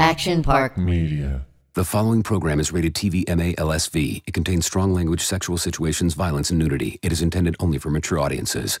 Action Park. Media. The following program is rated TV MA LSV. It contains strong language, sexual situations, violence, and nudity. It is intended only for mature audiences.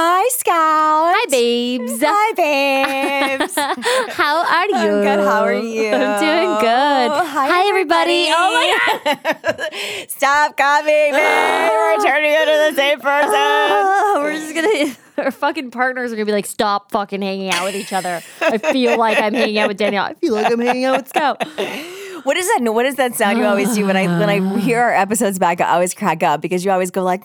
Hi, Scout. Hi, babes. Hi, babes. How are you? I'm good. How are you? I'm doing good. Hi, everybody. Oh my god. Stop copying me. We're turning into the same oh, person. god. We're just gonna. Our fucking partners are gonna be like, stop fucking hanging out with each other. I feel like I'm hanging out with Danielle. I feel like I'm hanging out with Scout. What is that? What is that sound you always do when I when I hear our episodes back? I always crack up because you always go like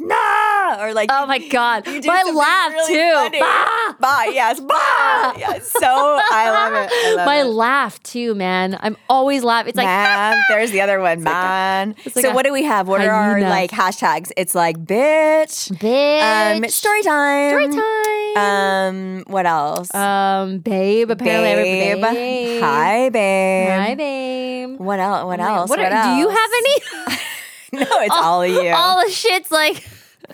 or like Oh my god. you do My laugh really too. funny. Bah! Bah, yes, bah. yes. So I love it. I love My it. laugh too, man. I'm always laughing. It's like man. There's the other one, man. it's like so a what do we have? What are our like hashtags? It's like bitch, bitch. um, story time, Story time. Um, what else? Um, babe. Apparently, babe. babe. Hi, babe. Hi, babe. What else? What else? What, What are, do you have any? No, it's all of you. All the shit's like.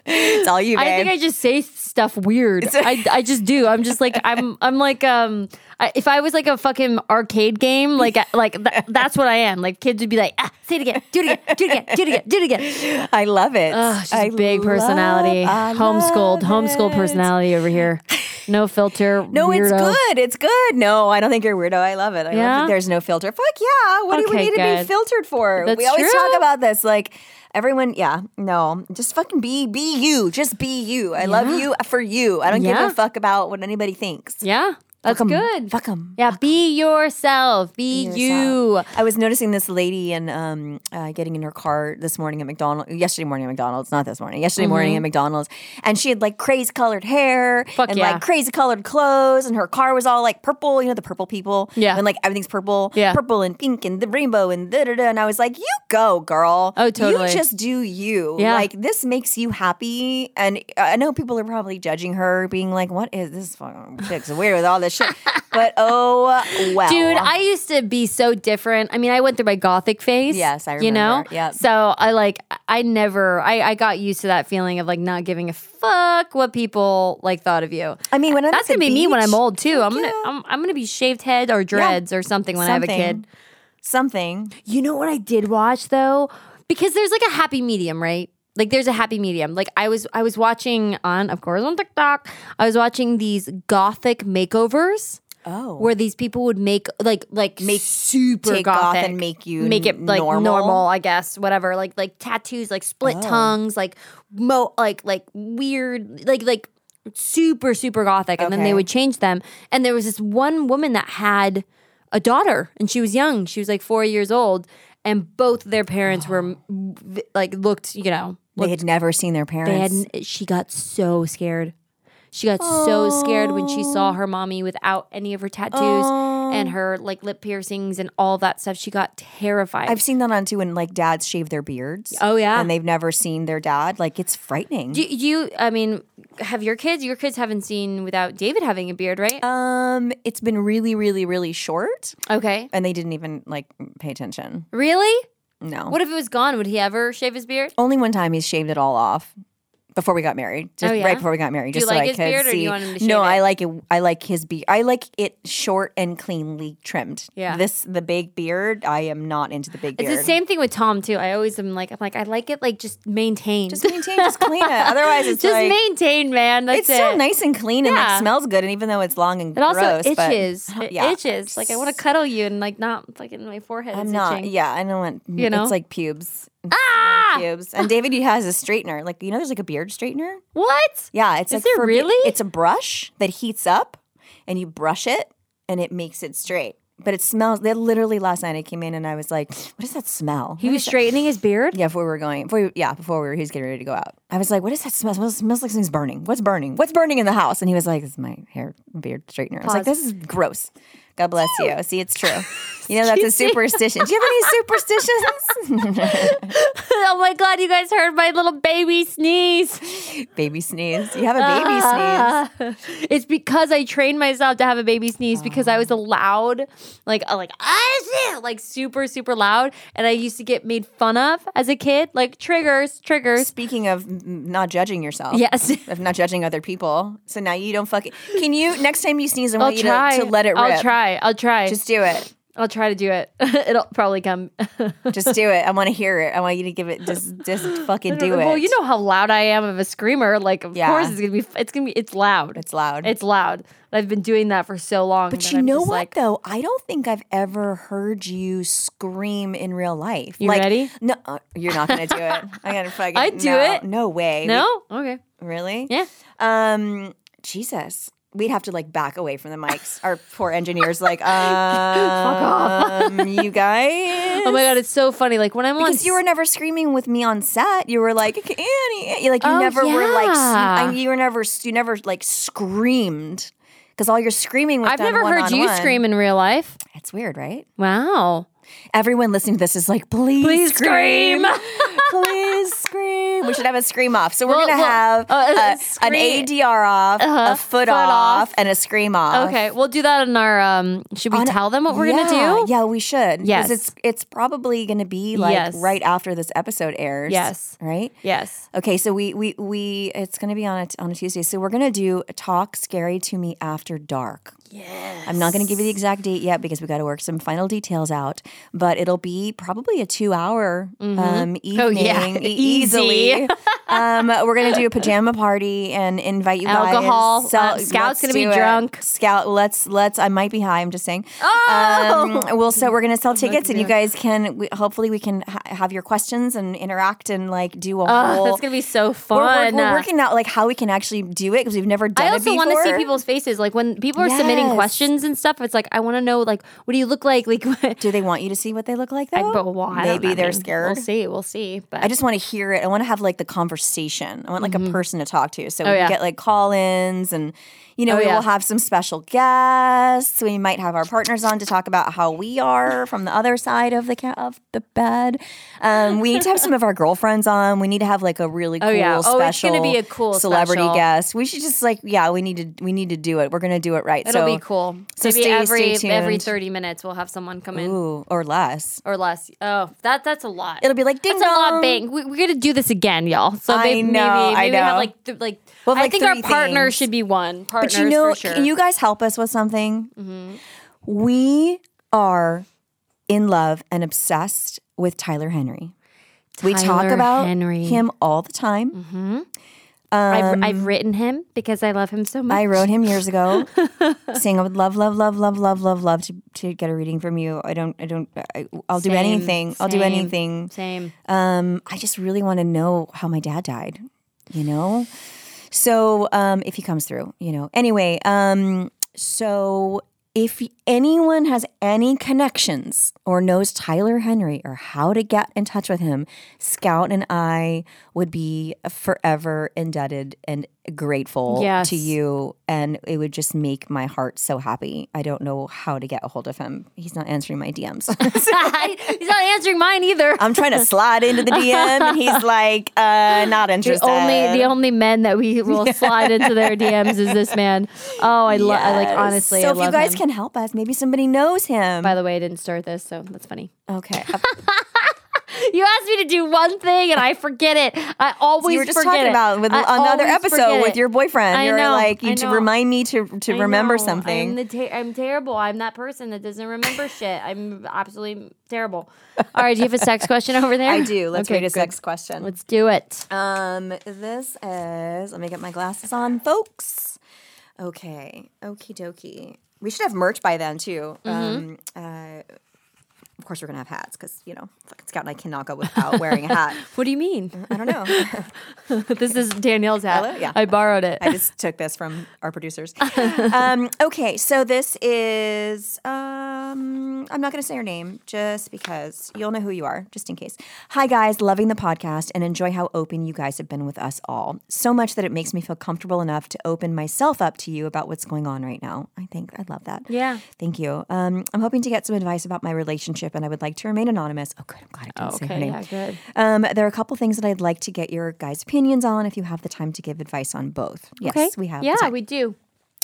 It's all you, babe. I think I just say stuff weird. I, I just do. I'm just like I'm I'm like um I, if I was like a fucking arcade game like like th- that's what I am. Like kids would be like ah say it again, do it again, do it again, do it again, do it again. I love it. She's I a big personality, love- I homeschooled, love homeschooled it. personality over here. No filter. No, it's good. It's good. No, I don't think you're weirdo. I love it. I love Yeah? that there's no filter. Fuck yeah. What do we Okay, need to be filtered for? That's we always true. talk about this. Like everyone, yeah, no, just fucking be be you. Just be you. I love you for you. I don't Yeah. give a fuck about what anybody thinks. Yeah, that's Fuck good. Fuck 'em. Yeah, be yourself. Be, you. I was noticing this lady and um, uh, getting in her car this morning at McDonald's. Yesterday morning at McDonald's, not this morning. Yesterday morning at McDonald's, and she had like crazy colored hair Mm-hmm. Fuck and yeah. like crazy colored clothes, and her car was all like purple. You know the purple people. Yeah. and like everything's purple. Yeah. purple and pink and the rainbow and da da da. And I was like, you go, girl. Oh, totally. You just do you. Yeah. like this makes you happy. And I know people are probably judging her, being like, what is this fucking chick's weird with all this shit. But oh well, Dude, I used to be so different. I mean, I went through my gothic phase. Yes, I You know? remember. Yep. So I like, I never, I, I got used to that feeling of like not giving a fuck what people like thought of you. I mean, when I'm That's at gonna be me when I'm old too. I'm gonna, yeah. I'm, I'm gonna be shaved head or dreads or something when I have a kid. Something. Something. You know what I did watch though? Because there's like a happy medium, right? Like there's a happy medium. Like I was I was watching on of course on TikTok. I was watching these gothic makeovers. Oh. Where these people would make like like make super take goth gothic and make you make it like normal? normal. I guess whatever like like tattoos like split Oh. tongues like mo like like weird like like super super gothic and then they would change them and there was this one woman that had a daughter and she was young she was like four years old and both their parents were like looked you know They had never seen their they parents. had she got so scared she got so scared when she saw her mommy without any of her tattoos and her like lip piercings and all that stuff. She got terrified. I've seen that on too when like dads shave their beards. Oh, yeah. and they've never seen their dad. Like it's frightening. Do you, I mean, have your kids? Your kids haven't seen without David having a beard, right? um, it's been really, really, really short, okay. and they didn't even like pay attention. Really? No, What if it was gone? Would he ever shave his beard? only one time he's shaved it all off. Before we got married, just Oh, yeah? right before we got married, Do you just so like I his could beard or do see. you want him no, it? I like it. I like his beard. I like it short and cleanly trimmed. Yeah. this the big beard. I am not into the big beard. It's the same thing with Tom too. I always am like, I'm like, I like it like just maintained. Just maintain, just clean it. Otherwise, it's just like maintain, man. That's it's still nice and clean and like smells good. And even though it's long and It also gross, but- itches. It yeah. itches. Like I want to cuddle you and like not fucking my forehead. I'm not. itching. Yeah, I don't want. You know? it's like pubes. Ah! Pubes. And David he has a straightener. Like you know, there's like a beard straightener. What? Yeah, it's Is like there for really? It's a brush that heats up, and you brush it, and it makes it straight. But it smells. That literally last night I came in and I was like, "What is that smell?" He What was is that?" straightening his beard. Yeah, before we were going, before we, yeah, before we were, he was getting ready to go out. I was like, "What is that smell? It smells, smells like something's burning. What's burning? What's burning in the house?" And he was like, "It's my hair beard straightener." I was like, "This is gross." God bless you. See, it's true. You know that's a superstition. Do you have any superstitions? oh my god, you guys heard my little baby sneeze. baby sneeze. You have a baby sneeze. it's because I trained myself to have a baby sneeze because I was loud, like uh, like ah, like super super loud, and I used to get made fun of as a kid. Like triggers, triggers. Speaking of not judging yourself, Yes. of not judging other people. So now you don't fucking. Can you next time you sneeze? I want I'll you try to, to let it rip. I'll try. I'll try. Just do it. I'll try to do it. It'll probably come. Just do it. I want to hear it. I want you to give it. Just, just fucking do it. Well, you know how loud I am of a screamer. Like, of Yeah. course it's gonna be. It's gonna be. It's loud. it's loud. It's loud. I've been doing that for so long. But you I'm know what like, though? I don't think I've ever heard you scream in real life. You ready? No, uh, you're not gonna do it. I gotta fucking. I'd do no, it. No way. No. Okay. Really? Yeah. Um, Jesus. We'd have to like back away from the mics. Our poor engineers, like, um, you guys. Oh my god, it's so funny. Like when I'm on. Because you were never screaming with me on set. You were like, Annie. Like you Oh, never were like. I, you were never, you never like screamed. Because all your screaming was I've never heard you scream in real life. It's weird, right? Wow. Everyone listening to this is like, please, Please scream. please scream. We should have a scream off. So we're Well, gonna well, have uh, a- an ADR off, Uh-huh. a foot, Foot off, off. and a scream off. Okay, we'll do that in our. um Should we On- tell them what we're yeah, gonna do? Yeah, we should. Yes. it's it's probably gonna be like Yes. right after this episode airs. Yes. Right. Yes. Okay, so we we we it's gonna be on a on a Tuesday. So we're gonna do talk scary to me after dark. Yes. I'm not gonna give you the exact date yet because we got to work some final details out. But it'll be probably a two hour um, evening, Oh, yeah. e- easily. um, we're gonna do a pajama party and invite you guys. Alcohol. So Uh, Scout's gonna be do it. drunk. Scout, let's let's. I might be high. I'm just saying. Oh! Um, we'll so we're gonna sell tickets, and you guys can. We, hopefully, we can ha- have your questions and interact and like do a Oh, whole. that's gonna be so we're, fun. we're, we're working out like how we can actually do it because we've never done I it also want to see people's faces. Like when people are submitting Questions and stuff, it's like I want to know like what do you look like? Like Do they want you to see what they look like I, though? but, well, I Maybe they're mean, scared. We'll see. We'll see. But I just want to hear it. I want to have like the conversation. I want like a person to talk to. So we Mm-hmm. Oh, can yeah. get like call-ins and you know Oh, we yeah. will have some special guests. We might have our partners on to talk about how we are from the other side of the ca- of the bed. Um, we need to have some of our girlfriends on. We need to have like a really cool Oh, yeah. Oh, it's gonna be a cool celebrity special. guest. We should just like yeah, we need to we need to do it. We're going to do it right. it'll so, be cool. so Maybe stay- every stay every thirty minutes we'll have someone come in Ooh, or less. or less. Oh, that that's a lot. It'll be like ding That's a lot dong. big. We, we're gonna do this again, y'all. So I maybe, know, maybe, I maybe have know. like th- like. We'll have, I like, think our partner things. should be one. Partners But you know, sure. can you guys help us with something? Mm-hmm. We are in love and obsessed with Tyler Henry. we talk about Henry. Mm-hmm. him all the time. I've, I've written him because I love him so much. Um, I wrote him years ago, saying I would love, love, love, love, love, love, love to, to get a reading from you. I don't, I don't, I, I'll do Same, anything. I'll do anything. Same. Um, I just really want to know how my dad died, you know? So um, if he comes through, you know. Anyway, um, so if anyone has any connections or knows Tyler Henry or how to get in touch with him, Scout and I would be forever indebted and grateful Yes. to you. And it would just make my heart so happy. I don't know how to get a hold of him. He's not answering my DMs. He's not answering mine either. I'm trying to slide into the DM and he's like, uh, not the interested. only the only men that we will slide into their DMs is this man. Oh, I love. I like honestly. So I if you guys him. can help us, maybe somebody knows him. By the way, I didn't start this, so that's funny. okay. You asked me to do one thing and I forget it. I always you were just forget talking it. about with I another episode with your boyfriend. I You're know, like you I to know. remind me to to I remember know. something. I'm, the ter- I'm terrible. I'm that person that doesn't remember shit. I'm absolutely terrible. All right, do you have a sex question over there? I do. Let's Okay, read a good. sex question. Let's do it. Um, this is. Let me get my glasses on, folks. Okay, okie dokie. We should have merch by then too. Mm-hmm. Um, uh, of course, we're gonna have hats because you know, fucking Scout and I cannot go without wearing a hat. What do you mean? I don't know. this is Danielle's hat. Hello? Yeah. I borrowed it. I just took this from our producers. um, okay, so this is. Um, I'm not going to say her name just because you'll know who you are, just in case. Hi, guys. Loving the podcast and enjoy how open you guys have been with us all. So much that it makes me feel comfortable enough to open myself up to you about what's going on right now. I think I love that. Yeah. Thank you. Um, I'm hoping to get some advice about my relationship and I would like to remain anonymous. Oh, good. I'm glad I didn't say her okay, name. yeah, good. Um, there are a couple things that I'd like to get your guys' opinions on if you have the time to give advice on both. Yes, Okay. we have. Yeah, we do.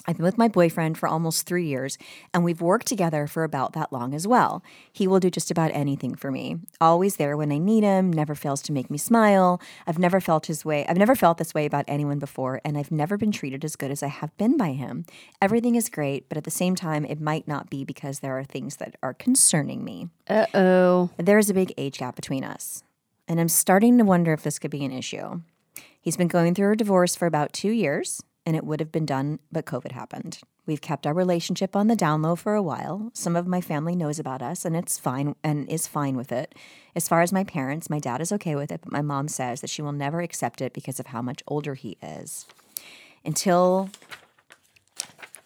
I've been with my boyfriend for almost three years, and we've worked together for about that long as well. He will do just about anything for me. Always there when I need him, never fails to make me smile. I've never felt his way. I've never felt this way about anyone before, and I've never been treated as good as I have been by him. Everything is great, but at the same time, it might not be because there are things that are concerning me. Uh oh. There is a big age gap between us, and I'm starting to wonder if this could be an issue. He's been going through a divorce for about two years, and it would have been done, but COVID happened. We've kept our relationship on the down low for a while. Some of my family knows about us, and it's fine and is fine with it. As far as my parents, my dad is okay with it, but my mom says that she will never accept it because of how much older he is. Until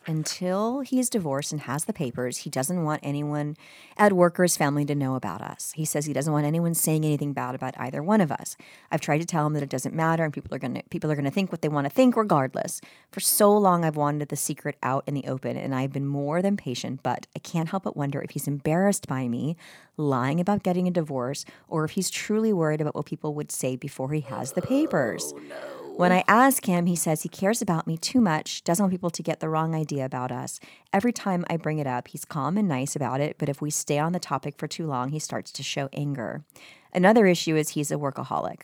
until he is divorced and has the papers, he doesn't want anyone at work or his family to know about us. He says he doesn't want anyone saying anything bad about either one of us. I've tried to tell him that it doesn't matter and people are gonna people are gonna think what they want to think regardless. For so long I've wanted the secret out in the open and I've been more than patient, but I can't help but wonder if he's embarrassed by me lying about getting a divorce or if he's truly worried about what people would say before he has the papers. Oh, When I ask him, he says he cares about me too much, doesn't want people to get the wrong idea about us. Every time I bring it up, he's calm and nice about it, but if we stay on the topic for too long, he starts to show anger. Another issue is he's a workaholic.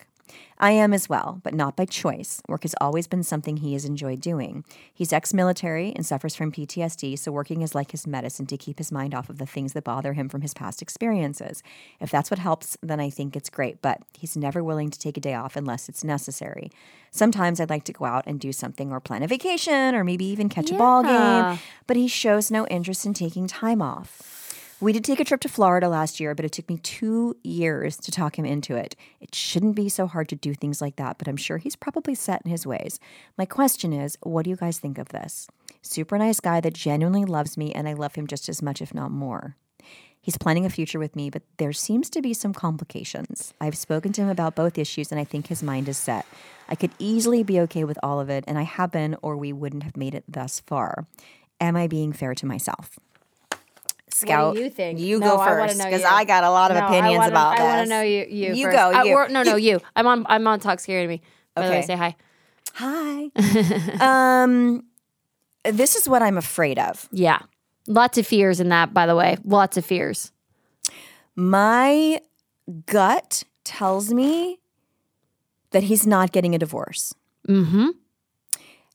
I am as well, but not by choice. Work has always been something he has enjoyed doing. He's ex military and suffers from PTSD, so working is like his medicine to keep his mind off of the things that bother him from his past experiences. If that's what helps, then I think it's great, but he's never willing to take a day off unless it's necessary. Sometimes I'd like to go out and do something or plan a vacation or maybe even catch a ball game, but he shows no interest in taking time off. We did take a trip to Florida last year, but it took me two years to talk him into it. It shouldn't be so hard to do things like that, but I'm sure he's probably set in his ways. My question is what do you guys think of this? Super nice guy that genuinely loves me, and I love him just as much, if not more. He's planning a future with me, but there seems to be some complications. I've spoken to him about both issues, and I think his mind is set. I could easily be okay with all of it, and I have been, or we wouldn't have made it thus far. Am I being fair to myself? Scout, you think? You No, go first because you. I got a lot of No, opinions wanna- about I this. want to know you. You, You first. go. I- You. or- no, no, you. I'm on. I'm on. Talk scary to me. By the way, Okay. say hi. Hi. um, this is what I'm afraid of. Yeah, lots of fears in that. By the way, lots of fears. My gut tells me that he's not getting a divorce. Mm-hmm.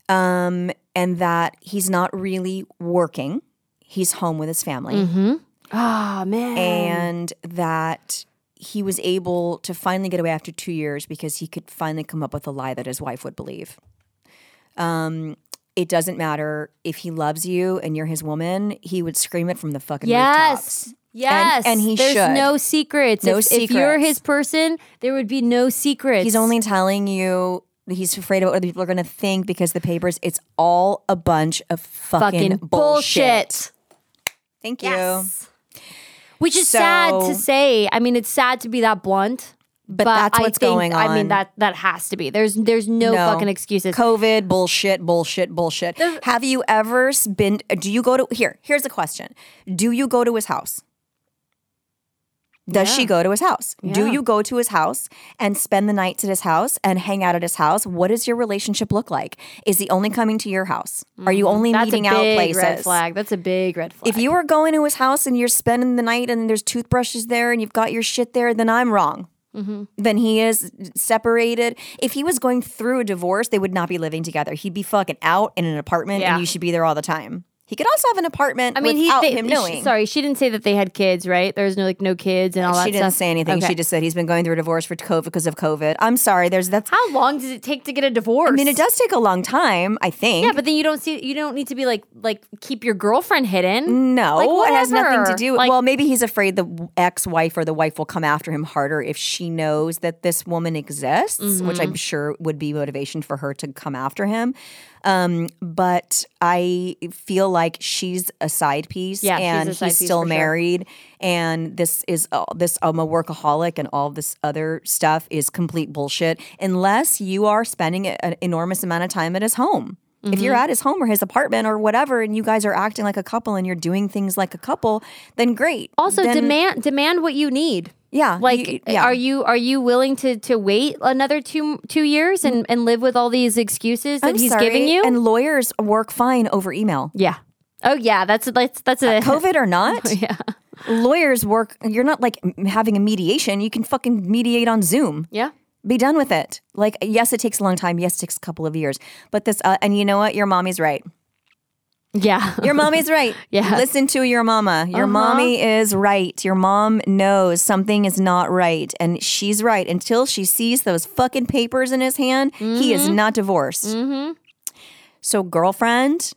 Um, and that he's not really working. He's home with his family. Mm-hmm. Oh man. and that he was able to finally get away after two years because he could finally come up with a lie that his wife would believe. Um, it doesn't matter if he loves you and you're his woman; he would scream it from the fucking rooftops. yes. Yes. and he There's should. no secrets. No if, if you're his person, there would be no secrets. He's only telling you that he's afraid of what other people are going to think because the papers. It's all a bunch of fucking, fucking bullshit. Thank you. Yes. Which is sad to say. I mean, it's sad to be that blunt. But that's I what's think- going on. I mean that that has to be. There's there's no, fucking excuses. COVID bullshit, bullshit, bullshit. Have you ever been? Do you go to here? Here's a question: Do you go to his house? Does she go to his house? Do you go to his house and spend the nights at his house and hang out at his house? What does your relationship look like? Is he only coming to your house? Are you only Mm, That's meeting a out places? red flag. That's a big red flag. If you are going to his house and you're spending the night and there's toothbrushes there and you've got your shit there, then I'm wrong. Mm-hmm. Then he is separated. If he was going through a divorce, they would not be living together. He'd be fucking out in an apartment Yeah. and you should be there all the time. He could also have an apartment I mean, he without they, him she- knowing. sorry, she didn't say that they had kids, right? There's no like no kids and all that she didn't stuff. say anything. Okay. She just said he's been going through a divorce for COVID because of COVID. I'm sorry. There's that's. How long does it take to get a divorce? I mean, it does take a long time. I think. Yeah, but then you don't see you don't need to be like like keep your girlfriend hidden. No, Like, it has nothing to do. Like- well, maybe he's afraid the ex-wife or the wife will come after him harder if she knows that this woman exists, which Mm-hmm. I'm sure would be motivation for her to come after him. Um, but I feel like she's a side piece, Yeah, she's and he's piece still for sure. married, and this is uh, this. I'm a workaholic, and all this other stuff is complete bullshit. Unless you are spending an enormous amount of time at his home. If you're Mm-hmm. at his home or his apartment or whatever, and you guys are acting like a couple and you're doing things like a couple, then great. Also, Then- demand demand what you need. Yeah, Like, you- yeah. are you are you willing to to wait another two two years and and live with all these excuses that I'm he's sorry, giving you? And lawyers work fine over email. yeah. Oh yeah, that's that's that's a COVID or not, yeah. lawyers work. You're not like having a mediation. You can fucking mediate on Zoom. Yeah. Be done with it. Like, yes, it takes a long time. Yes, it takes a couple of years. But this, uh, and you know what? Your mommy's right. Yeah. Your mommy's right. Yeah. Listen to your mama. Your Uh-huh. mommy is right. Your mom knows something is not right. And she's right. Until she sees those fucking papers in his hand, he is Mm-hmm. not divorced. So, girlfriend,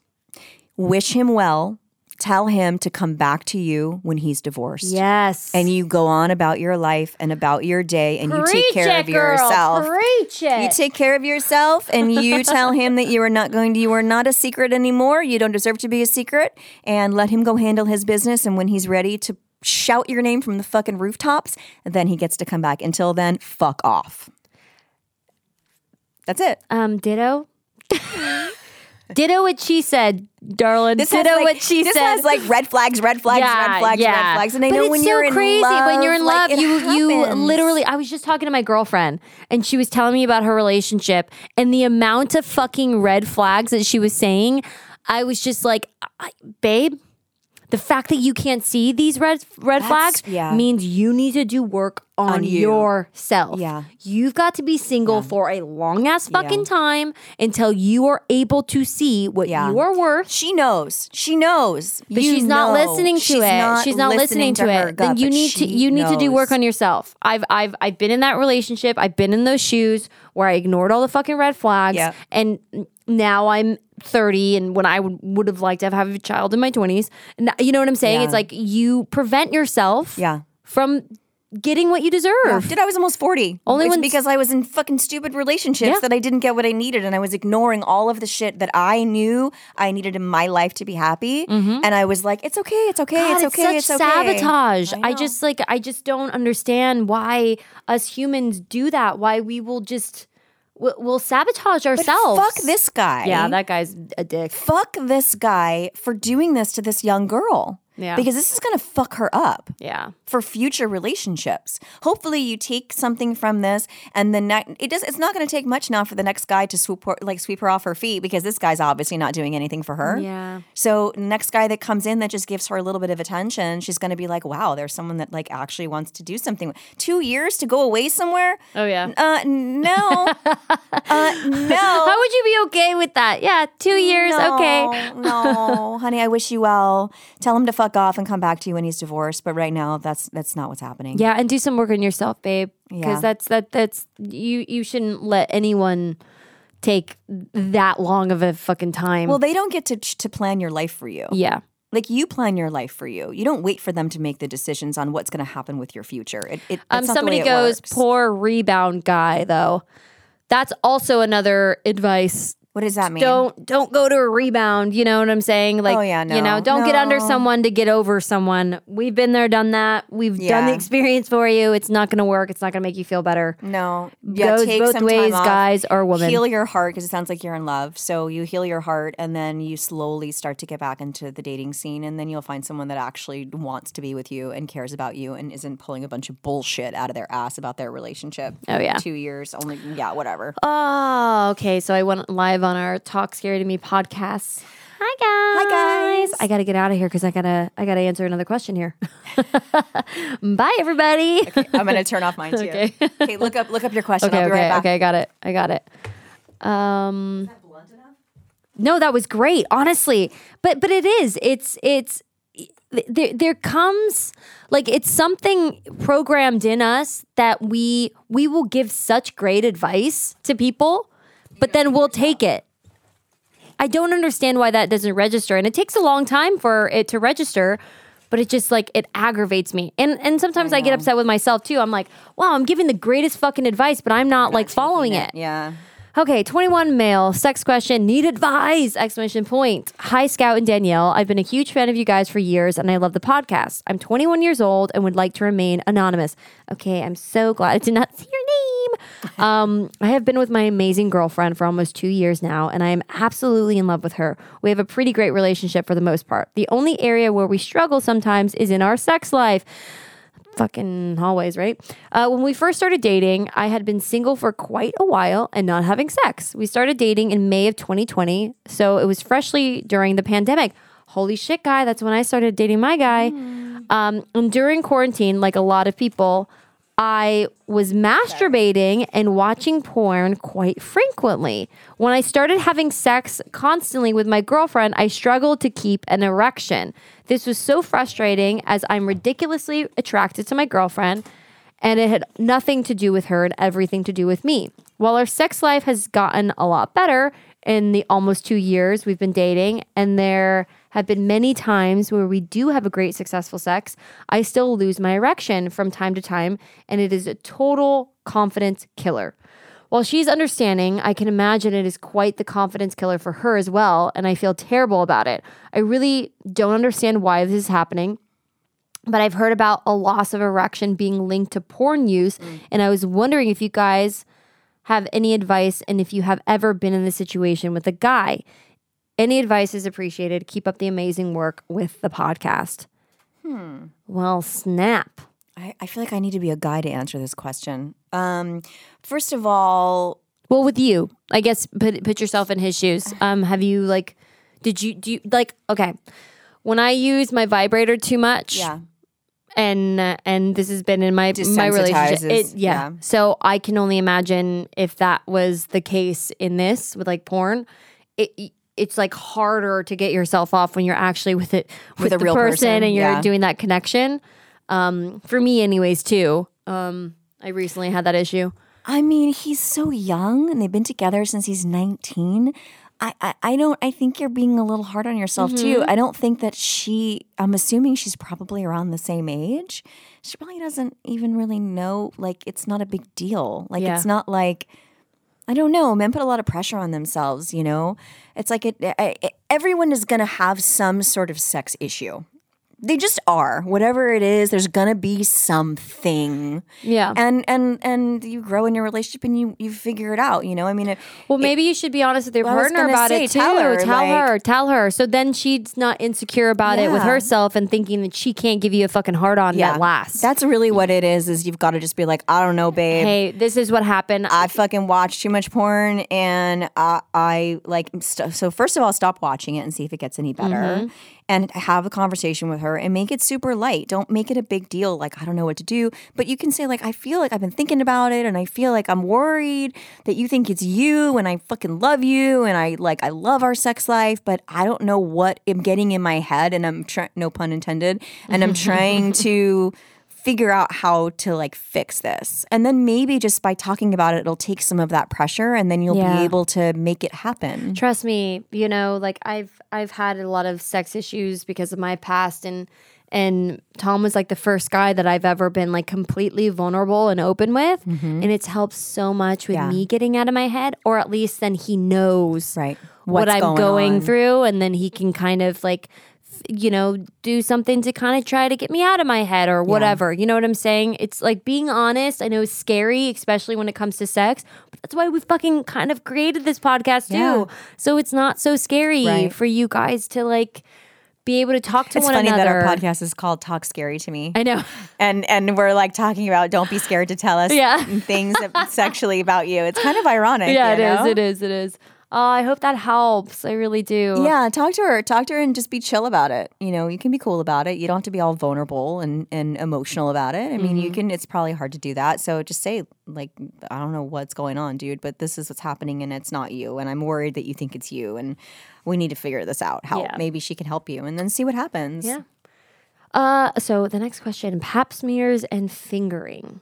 wish him well. Tell him to come back to you when he's divorced. yes. And you go on about your life and about your day and you take care it, of girl. yourself. Preach it. You take care of yourself and you tell him that you are not going to, you are not a secret anymore. You don't deserve to be a secret and let him go handle his business. And when he's ready to shout your name from the fucking rooftops, then he gets to come back. Until then, fuck off. That's it. um ditto. ditto what she said, darling. This ditto like, what she this said. has like red flags, red flags, red flags, red flags. And I but know when so you're in crazy love, when you're in love, it you you literally. I was just talking to my girlfriend, and she was telling me about her relationship and the amount of fucking red flags that she was saying. I was just like, babe. The fact that you can't see these red red That's- flags yeah. means you need to do work on, On you. yourself. Yeah. You've got to be single for a long ass fucking Yeah. time until you are able to see what Yeah. you are worth. She knows. She knows. But You she's not listening to She's it. Not she's not listening, to, her it. gut, then you need to you need to do work on yourself. I've I've I've been in that relationship. I've been in those shoes where I ignored all the fucking red flags. Yeah. And now I'm 30 and when I would, would have liked to have, have a child in my 20s. You know what I'm saying? Yeah. It's like you prevent yourself Yeah. from getting what you deserve. Dude, I was almost 40. Only it's when- because I was in fucking stupid relationships Yeah. that I didn't get what I needed and I was ignoring all of the shit that I knew I needed in my life to be happy. And I was like, it's okay, it's okay, Mm-hmm. God, it's okay, it's such it's okay. sabotage. I I, just like I just don't understand why us humans do that. Why we will just we'll, we'll sabotage But ourselves. fuck this guy. Yeah, that guy's a dick. fuck this guy for doing this to this young girl. Yeah. Because this is going to fuck her up. Yeah. for future relationships. Hopefully, you take something from this, and the next it does. It's not going to take much now for the next guy to swoop her, like sweep her off her feet because this guy's obviously not doing anything for her. Yeah. So next guy that comes in that just gives her a little bit of attention, she's going to be like, "Wow, there's someone that like actually wants to do something." Two years to go away somewhere? Oh yeah. Uh, no, uh, no. How would you be okay with that? Yeah, two years. No, Okay. no, honey, I wish you well. Tell him to fuck off and come back to you when he's divorced. But right now, that's that's not what's happening. Yeah, and do some work on yourself, babe. Because Yeah. that's that that's you you shouldn't let anyone take that long of a fucking time. Well, they don't get to to plan your life for you. yeah. Like you plan your life for you. You don't wait for them to make the decisions on what's going to happen with your future. It, it Um, that's not the somebody goes, works. poor rebound guy, though. That's also another advice What does that mean? don't don't go to a rebound. You know what I'm saying? Like, Oh, yeah, no, you know, don't get under someone to get over someone. We've been there, done that. We've done the experience for you. It's not going to work. It's not going to make you feel better. No. Yeah, Goes take both some ways, guys or women. Heal your heart because it sounds like you're in love. So you heal your heart and then you slowly start to get back into the dating scene. And then you'll find someone that actually wants to be with you and cares about you and isn't pulling a bunch of bullshit out of their ass about their relationship. Oh, yeah. Two years, only, yeah, whatever. Oh, okay. So I went live on our Talk Scary to Me podcast. Hi guys. Hi, guys. I got to get out of here because I gotta I gotta answer another question here. Bye everybody. Okay. I'm going to turn off mine too. Okay. Okay. look up look up your question. Okay, I'll be okay, right back. okay, I got it. I got it. Um No, that was great, honestly. But but it is. It's it's there there comes like it's something programmed in us that we we will give such great advice to people, but then we'll take it. I don't understand why that doesn't register and it takes a long time for it to register. But it just like it aggravates me, and and sometimes I, get upset with myself too. I'm like, wow, I'm giving the greatest fucking advice, but I'm not like following it. Yeah. Okay, 21 male, sex question, need advice, exclamation point. Hi, Scout and Danielle. I've been a huge fan of you guys for years and I love the podcast. I'm 21 years old and would like to remain anonymous. Okay, I'm so glad I did not see your name. Um, I have been with my amazing girlfriend for almost two years now and I am absolutely in love with her. We have a pretty great relationship for the most part. The only area where we struggle sometimes is in our sex life fucking hallways, right? Uh, when we first started dating, I had been single for quite a while and not having sex. We started dating in May of 2020, so it was freshly during the pandemic. Holy shit, guy, that's when I started dating my guy. Um, and during quarantine, like a lot of people, I was masturbating and watching porn quite frequently. When I started having sex constantly with my girlfriend, I struggled to keep an erection. This was so frustrating as I'm ridiculously attracted to my girlfriend, and it had nothing to do with her and everything to do with me. While our sex life has gotten a lot better in the almost two years we've been dating, and there have been many times where we do have a great successful sex, I still lose my erection from time to time, and it is a total confidence killer. While she's understanding, I can imagine it is quite the confidence killer for her as well, and I feel terrible about it. I really don't understand why this is happening but I've heard about a loss of erection being linked to porn use. Mm. And I was wondering if you guys have any advice and if you have ever been in this situation with a guy. Any advice is appreciated. Keep up the amazing work with the podcast. Hmm. Well, snap. I, I feel like I need to be a guy to answer this question. Um, first of all, Well, with you, I guess put put yourself in his shoes. Um, have you like, did you do you like? Okay, when I use my vibrator too much, yeah. and uh, and this has been in my my relationship. It, yeah. yeah. So I can only imagine if that was the case in this with like porn. It it's like harder to get yourself off when you're actually with it with, a the real person, person, and you're yeah. doing that connection. Um, for me, anyways, too. Um, I recently had that issue. I mean, he's so young and they've been together since he's 19. I, I, I don't, I think you're being a little hard on yourself too. I don't think that she, I'm assuming she's probably around the same age. She probably doesn't even really know, like, it's not a big deal. Like, Yeah. it's not like, I don't know. Men put a lot of pressure on themselves, you know? It's like it, I, I- everyone is going to have some sort of sex issue. They just are. Whatever it is, there's to be something Yeah. and and and you grow in your relationship and you you figure it out you know i mean it, Well, maybe you should be honest with your Well, partner about say, it too. tell her, tell like- her, tell her. So then she's not insecure about it with herself and thinking that she can't give you a fucking hard on that lasts. that's really what it is is you've got to just be like i don't know babe hey, this is what happened. I fucking watch too much porn and I, I like st- so first of all stop watching it and see if it gets any better Mm-hmm. And have a conversation with her and make it super light. Don't make it a big deal like I don't know what to do. But you can say like I feel like I've been thinking about it and I feel like I'm worried that you think it's you and I fucking love you and I like I love our sex life but I don't know what I'm getting in my head and I'm trying no pun intended and I'm trying to figure out how to like fix this. And then maybe just by talking about it, it'll take some of that pressure and then you'll Yeah. be able to make it happen. Trust me, you know, like I've I've had a lot of sex issues because of my past and and Tom was like the first guy that I've ever been like completely vulnerable and open with. And it's helped so much with Mm-hmm. Yeah. me getting out of my head, or at least then he knows Right. what I'm going going through, and then he can kind of like, you know, do something to kind of try to get me out of my head or whatever. You know what I'm saying? It's like being honest. I know is scary, especially when it comes to sex, but that's why we fucking kind of created this podcast too. Yeah. So it's not so scary Right. for you guys to like be able to talk to It's one funny another. that our podcast is called Talk Scary to Me. I know. and and we're like talking about don't be scared to tell us Yeah. things sexually about you. It's kind of ironic. yeah, it is. know? It is. It is. Oh, I hope that helps. I really do. Yeah, talk to her. Talk to her and just be chill about it. You know, you can be cool about it. You don't have to be all vulnerable and, and emotional about it. I mean, Mm-hmm. you can, it's probably hard to do that. So just say, like, I don't know what's going on, dude, but this is what's happening and it's not you. And I'm worried that you think it's you. And we need to figure this out. How Yeah. maybe she can help you and then see what happens. Yeah. Uh, so the next question: Pap smears and fingering.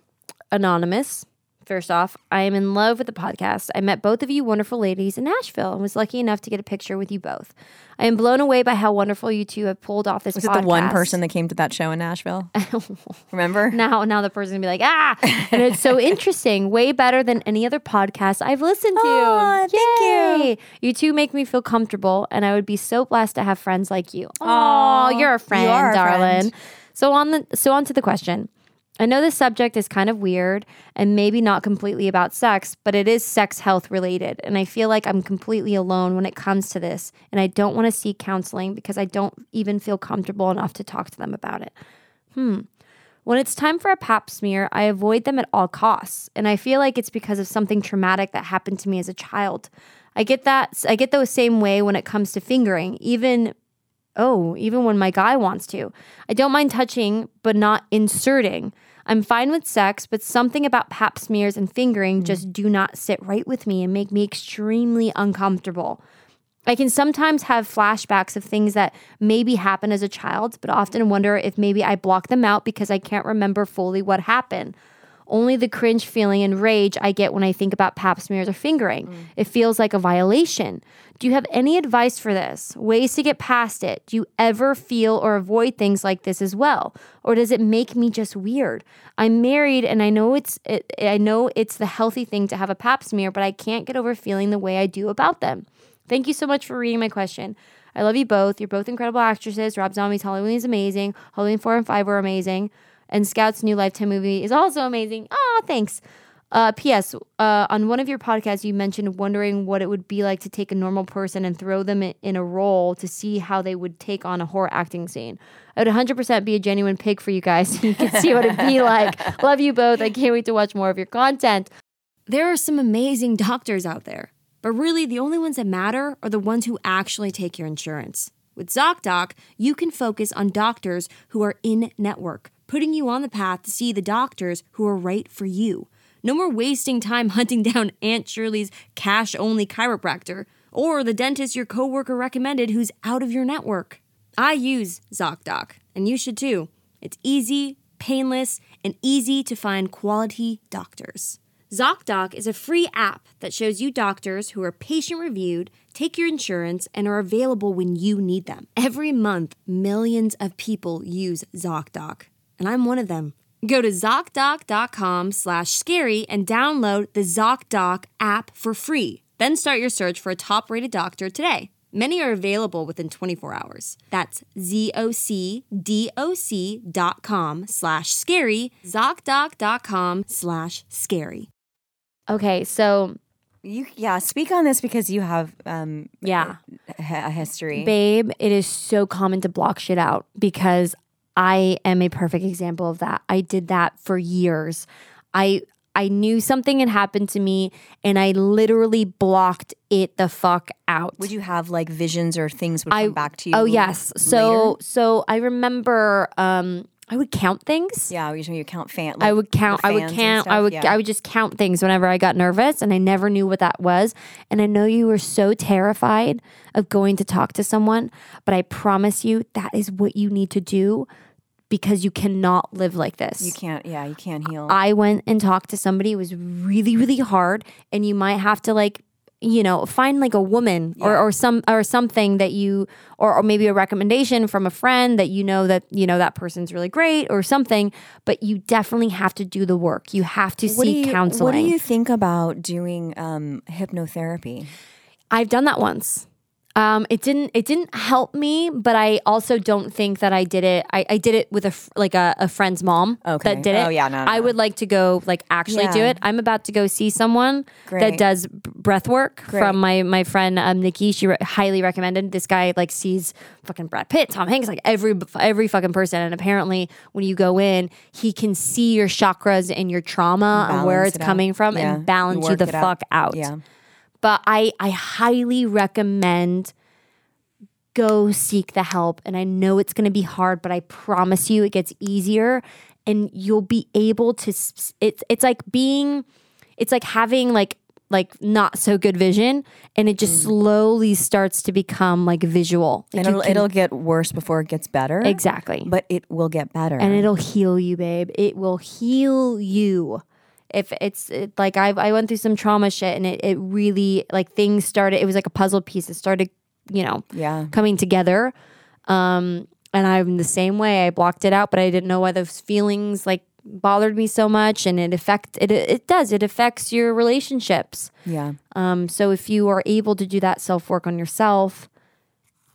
Anonymous. First off, I am in love with the podcast. I met both of you wonderful ladies in Nashville and was lucky enough to get a picture with you both. I am blown away by how wonderful you two have pulled off this Was it podcast. the one person that came to that show in Nashville? Remember? now now the person gonna be like ah and it's so interesting way better than any other podcast i've listened to thank you. You two make me feel comfortable and i would be so blessed to have friends like you oh you're a friend a darling friend. so on the so on to the question I know this subject is kind of weird and maybe not completely about sex, but it is sex health related. And I feel like I'm completely alone when it comes to this. And I don't want to seek counseling because I don't even feel comfortable enough to talk to them about it. Hmm. When it's time for a pap smear, I avoid them at all costs. And I feel like it's because of something traumatic that happened to me as a child. I get that I get the same way when it comes to fingering, even oh, even when my guy wants to. I don't mind touching, but not inserting. I'm fine with sex, but something about pap smears and fingering mm. just do not sit right with me and make me extremely uncomfortable. I can sometimes have flashbacks of things that maybe happened as a child, but often wonder if maybe I block them out because I can't remember fully what happened. Only the cringe feeling and rage I get when I think about pap smears or fingering. Mm. It feels like a violation. Do you have any advice for this? Ways to get past it? Do you ever feel or avoid things like this as well? Or does it make me just weird? I'm married and I know it's it, I know it's the healthy thing to have a pap smear, but I can't get over feeling the way I do about them. Thank you so much for reading my question. I love you both. You're both incredible actresses. Rob Zombie's Halloween is amazing. Halloween 4 and 5 were amazing. And Scout's new Lifetime movie is also amazing. Oh, thanks. Uh, P.S. Uh, on one of your podcasts, you mentioned wondering what it would be like to take a normal person and throw them in, a role to see how they would take on a horror acting scene. I would 100% be a genuine pig for you guys so you can see what it'd be like. Love you both. I can't wait to watch more of your content. There are some amazing doctors out there, but really the only ones that matter are the ones who actually take your insurance. With ZocDoc, you can focus on doctors who are in network, putting you on the path to see the doctors who are right for you. No more wasting time hunting down Aunt Shirley's cash only chiropractor or the dentist your coworker recommended who's out of your network. I use ZocDoc, and you should too. It's easy, painless, and easy to find quality doctors. ZocDoc is a free app that shows you doctors who are patient reviewed, take your insurance, and are available when you need them. Every month, millions of people use ZocDoc, and I'm one of them. Go to ZocDoc.com slash scary and download the ZocDoc app for free. Then start your search for a top rated doctor today. Many are available within 24 hours. That's Z-O-C-D-O-C.com slash scary, ZocDoc.com slash scary. Okay, so You yeah, speak on this because you have um yeah. a, a history. Babe, it is so common to block shit out because I am a perfect example of that. I did that for years. I I knew something had happened to me and I literally blocked it the fuck out. would you have like visions or things would come I back to you? Oh yes. So later? so I remember um I would count things. yeah, usually you count fan. I would count. I would count. I would. yeah. I would just count things whenever I got nervous, and I never knew what that was. And I know you were so terrified of going to talk to someone, but I promise you that is what you need to do because you cannot live like this. You can't. Yeah, you can't heal. I went and talked to somebody. It was really, really hard, and you might have to like you know, find like a woman or, or some or something that you or, or maybe a recommendation from a friend that you know that you know that person's really great or something. But you definitely have to do the work. You have to What seek you, counseling. What do you think about doing um, hypnotherapy? I've done that once. Um, it didn't it didn't help me, but I also don't think that I did it. I, I did it with a like a, a friend's mom Okay. that did it. Oh, yeah, no, I would like to go like actually do it. I'm about to go see someone that does breath work Great. from my my friend um, Nikki. She re- highly recommended. This guy like sees fucking Brad Pitt, Tom Hanks, like every every fucking person. And apparently, when you go in, he can see your chakras and your trauma and where it's it out. coming from Yeah. and balance you Work the it out. fuck out Yeah. But I I highly recommend go seek the help and I know it's going to be hard but I promise you it gets easier and you'll be able to it's it's like being it's like having like like not so good vision and it just slowly starts to become like visual Mm. And it'll, can- it'll get worse before it gets better. exactly But it will get better. and it'll heal you, babe. It will heal you. If it's it, like I I went through some trauma shit and it, it really like things started. It was like a puzzle piece. It started, you know, Yeah. coming together. Um, and I'm the same way. I blocked it out, but I didn't know why those feelings like bothered me so much. And it affect it. It does. It affects your relationships. yeah. Um, so if you are able to do that self work on yourself,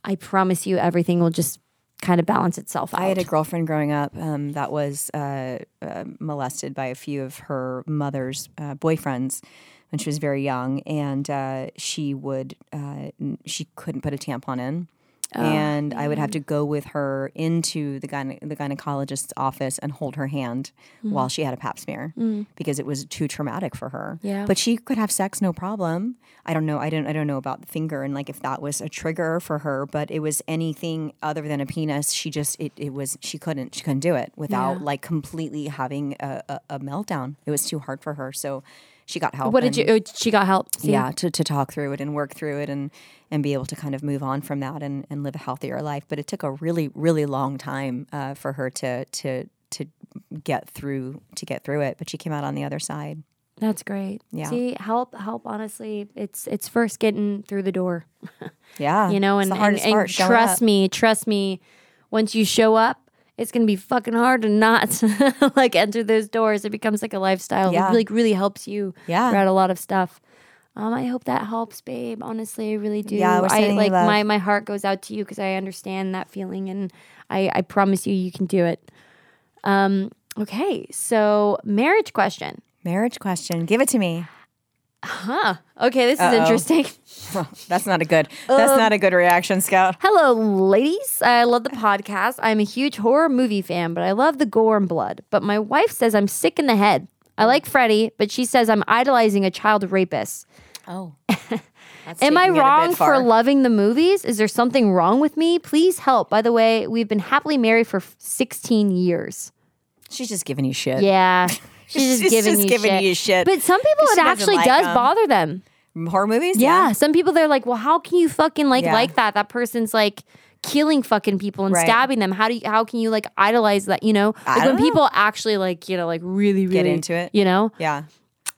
I promise you everything will just kind of balance itself out. I had a girlfriend growing up um, that was uh, uh, molested by a few of her mother's uh, boyfriends when she was very young, and uh, she would uh, she couldn't put a tampon in. Oh. and I would have to go with her into the gyne- the gynecologist's office and hold her hand mm. while she had a pap smear mm. because it was too traumatic for her. Yeah. But she could have sex no problem. I don't know. I don't. I don't know about the finger and like if that was a trigger for her. But it was anything other than a penis. She just it, it was she couldn't she couldn't do it without like completely having a, a, a meltdown. It was too hard for her. So she got help. What did you? oh, She got help. See? yeah to, to talk through it and work through it and and be able to kind of move on from that and, and live a healthier life but it took a really really long time uh, for her to to to get through to get through it but she came out on the other side That's great. Yeah. See, help, help. Honestly, it's it's first getting through the door. yeah You know, and the and, and trust up. me, trust me. Once you show up, it's gonna be fucking hard to not like enter those doors. It becomes like a lifestyle. Yeah. It like really helps you Yeah. throughout a lot of stuff. Um, I hope that helps, babe. Honestly, I really do. Yeah, we're I like my my heart goes out to you because I understand that feeling, and I I promise you, you can do it. Um, okay, so marriage question. marriage question give it to me Huh. Okay, this is Uh-oh. interesting. that's not a good that's not a um, good reaction scout Hello, ladies. I love the podcast. I'm a huge horror movie fan, but I love the gore and blood. But my wife says I'm sick in the head. I like Freddy, but she says I'm idolizing a child rapist. oh Am I wrong for loving the movies? Is there something wrong with me? Please help. By the way, we've been happily married for 16 years. she's just giving you shit Yeah. She's just She's giving, just you, giving shit. you shit. But some people, it actually like does 'em. bother them. horror movies Yeah. Some people they're like, well, how can you fucking like Yeah. like that? That person's like killing fucking people and Right. stabbing them. How do you how can you like idolize that? You know? Like when know. people actually like, you know, like really, really Get into it. You know? yeah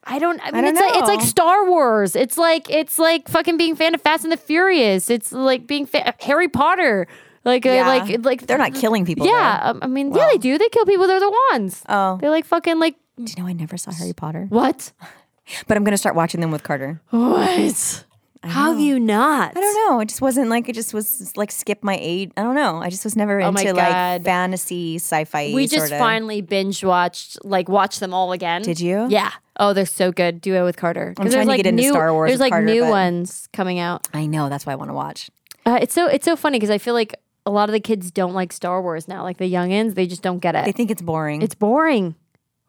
I don't I mean don't it's like it's like. Star Wars. It's like it's like fucking being fan of Fast and the Furious. It's like being Harry Potter. Like uh, like like they're not killing people Yeah, though. um, I mean, yeah, they do. They kill people. They're the ones. Oh. They like fucking like do you know i never saw harry potter what? but i'm gonna start watching them with carter What? How have you not? I don't know. It just wasn't like it just was like skip my age. I don't know. I just was never Oh into like fantasy sci-fi. We just sorta. finally binge watched, like, watched them all again. Did you? Yeah. Oh, they're so good. Duo with Carter. I'm trying to like get into new, Star Wars There's with like Carter, new ones coming out. I know. That's why I want to watch. Uh, it's so it's so funny because I feel like a lot of the kids don't like Star Wars now. Like the youngins, they just don't get it. They think it's boring. it's boring.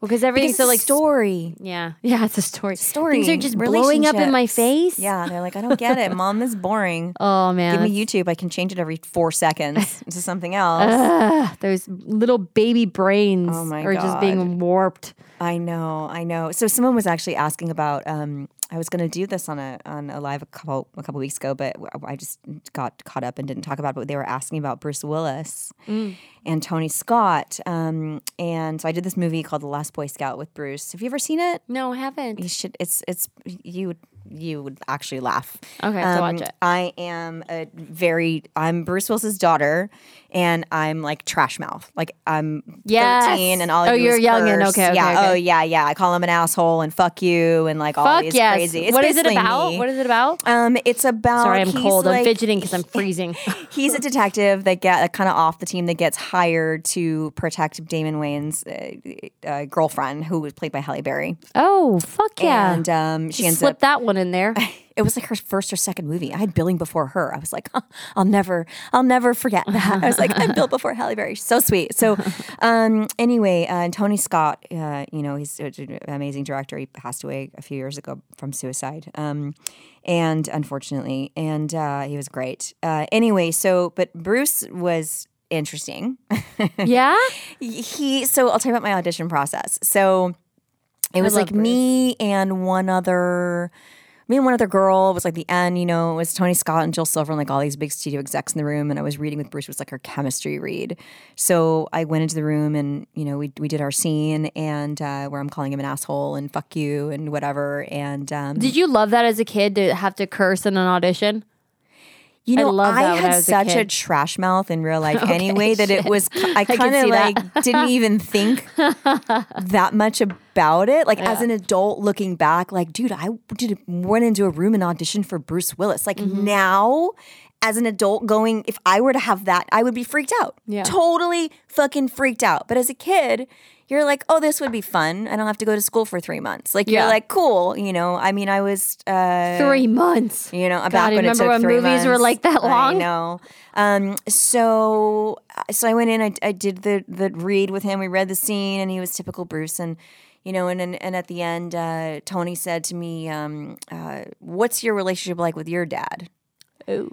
Because everything's so like story. Yeah, yeah, it's a story. Story. Things are just blowing up in my face. Yeah, they're like, I don't get it, mom. This is boring. Oh man, Give me YouTube. I can change it every four seconds into something else. Ugh, those little baby brains Oh are just being warped. I know, I know. So someone was actually asking about. Um, I was going to do this on a on a live a couple a couple weeks ago, but I just got caught up and didn't talk about it. But they were asking about Bruce Willis and Tony Scott, um, and so I did this movie called The Last Boy Scout with Bruce. Have you ever seen it? No, I haven't. You should. It's it's you would you would actually laugh. Okay, have to watch it. I am a very I'm Bruce Willis's daughter, and I'm like trash mouth. Like I'm Yes. 13, and all Oh, you're young and okay, okay, yeah. okay. Oh yeah, yeah. I call him an asshole and fuck you and like all these yes. crazy. It's what is it about? me. What is it about? Um, it's about. Sorry, I'm he's cold. I'm fidgeting because I'm freezing. He's a detective that get kind of off the team that gets hired to protect Damon Wayans' uh, uh, girlfriend, who was played by Halle Berry. oh fuck yeah! And um, she ends Slip up. that one in there. It was like her first or second movie. I had billing before her. I was like, "Huh, I'll never, I'll never forget that. I was like, I'm billed before Halle Berry. So sweet. So, um, anyway, uh, and Tony Scott, uh, you know, he's an amazing director. He passed away a few years ago from suicide. Um, and unfortunately, and uh, he was great. Uh, anyway, so but Bruce was interesting. yeah. he so I'll tell you about my audition process. So it was like me and one other me and one other girl was like the end, you know, it was Tony Scott and Joel Silver and like all these big studio execs in the room. And I was reading with Bruce, it was like her chemistry read. So I went into the room and, you know, we, we did our scene and uh, where I'm calling him an asshole and fuck you and whatever. And um, Did you love that as a kid to have to curse in an audition? You I know, I, when had I was a such a, trash mouth in real life anyway that it was. I kind of like didn't even think that much about it. Like as an adult looking back, like dude, I did went into a room and auditioned for Bruce Willis. Like Mm-hmm. now. As an adult going, if I were to have that, I would be freaked out. Yeah. Totally fucking freaked out. But as a kid, you're like, oh, this would be fun. I don't have to go to school for three months. Like, Yeah. you're like, cool. You know, I mean, I was. Uh, Three months. you know, back God, when it remember took when movies were like that I long? know. Um, so, so I went in. I, I did the the read with him. We read the scene, and he was typical Bruce. And you know, and and, and at the end, uh, Tony said to me, um, uh, "What's your relationship like with your dad?" Oh.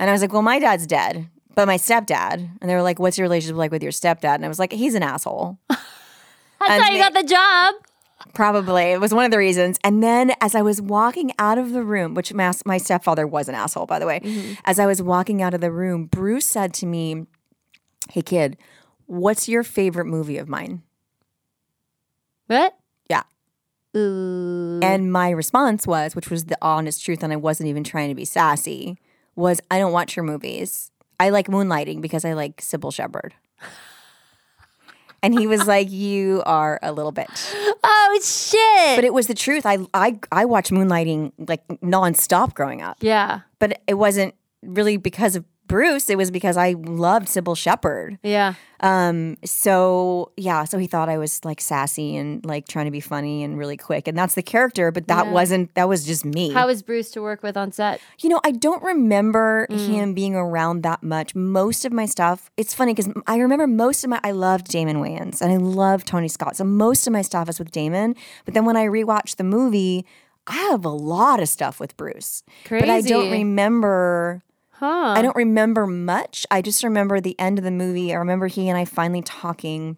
And I was like, "Well, my dad's dead." But my stepdad, and they were like, "What's your relationship like with your stepdad?" And I was like, "He's an asshole." That's And how you they- got the job. Probably. It was one of the reasons. And then as I was walking out of the room, which my, my stepfather was an asshole, by the way, mm-hmm. as I was walking out of the room, Bruce said to me, Hey, kid, what's your favorite movie of mine? What? Yeah. Ooh. And my response was, which was the honest truth, and I wasn't even trying to be sassy, was I don't watch your movies. I like moonlighting because I like Cybill Shepherd. And he was like, You are a little bitch. Oh shit. But it was the truth. I I I watched Moonlighting like nonstop growing up. yeah. But it wasn't really because of Bruce. It was because I loved Cybill Shepherd. Yeah. Um. So yeah. So he thought I was like sassy and like trying to be funny and really quick, and that's the character. But that Yeah. wasn't. That was just me. How was Bruce to work with on set? You know, I don't remember Mm. him being around that much. Most of my stuff, it's funny because I remember most of my, I loved Damon Wayans and I love Tony Scott. So most of my stuff is with Damon. But then when I rewatched the movie, I have a lot of stuff with Bruce. Crazy. But I don't remember. Huh. I don't remember much. I just remember the end of the movie. I remember he and I finally talking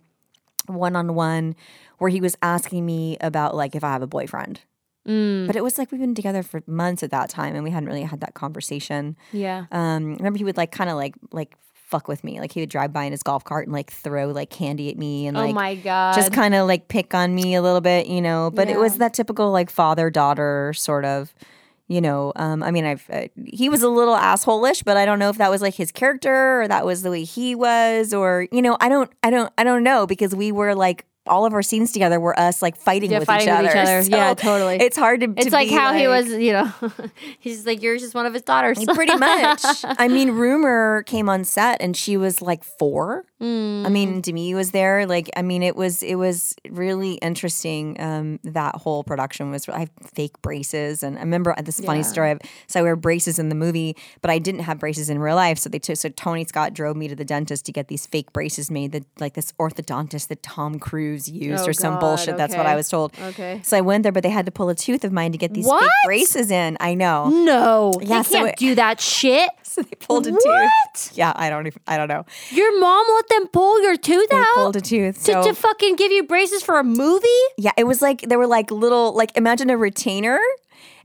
one on one where he was asking me about like if I have a boyfriend. Mm, But it was like we've been together for months at that time and we hadn't really had that conversation. yeah. Um, I remember he would like kind of like like fuck with me. Like he would drive by in his golf cart and like throw like candy at me and like oh like my god. just kind of like pick on me a little bit, you know. But it was that typical like father daughter sort of, you know. Um, I mean, I've uh, he was a little asshole-ish, but I don't know if that was like his character or that was the way he was, or you know, I don't, I don't, I don't know because we were like all of our scenes together were us like fighting Yeah, with fighting each with other. each other. Yeah, totally. It's hard to. it's to like how he was, you know. he's like you're just one of his daughters. Pretty much. I mean, Rumer came on set and she was like four. I Mm. mean, Demi was there. Like, I mean, it was it was really interesting. Um, that whole production was. I have fake braces, and I remember this funny story. I've, so I wear braces in the movie, but I didn't have braces in real life. So they took. So Tony Scott drove me to the dentist to get these fake braces made. That like this orthodontist that Tom Cruise used Oh, or some God, bullshit. That's what I was told. Okay. So I went there, but they had to pull a tooth of mine to get these What? fake braces in. I know. no, Yeah, they so can't it- do that shit. So they pulled a What? tooth. Yeah, I don't even. I don't know. Your mom let them pull your tooth They out pulled a tooth. to, to fucking give you braces for a movie. yeah, it was like there were like little like imagine a retainer,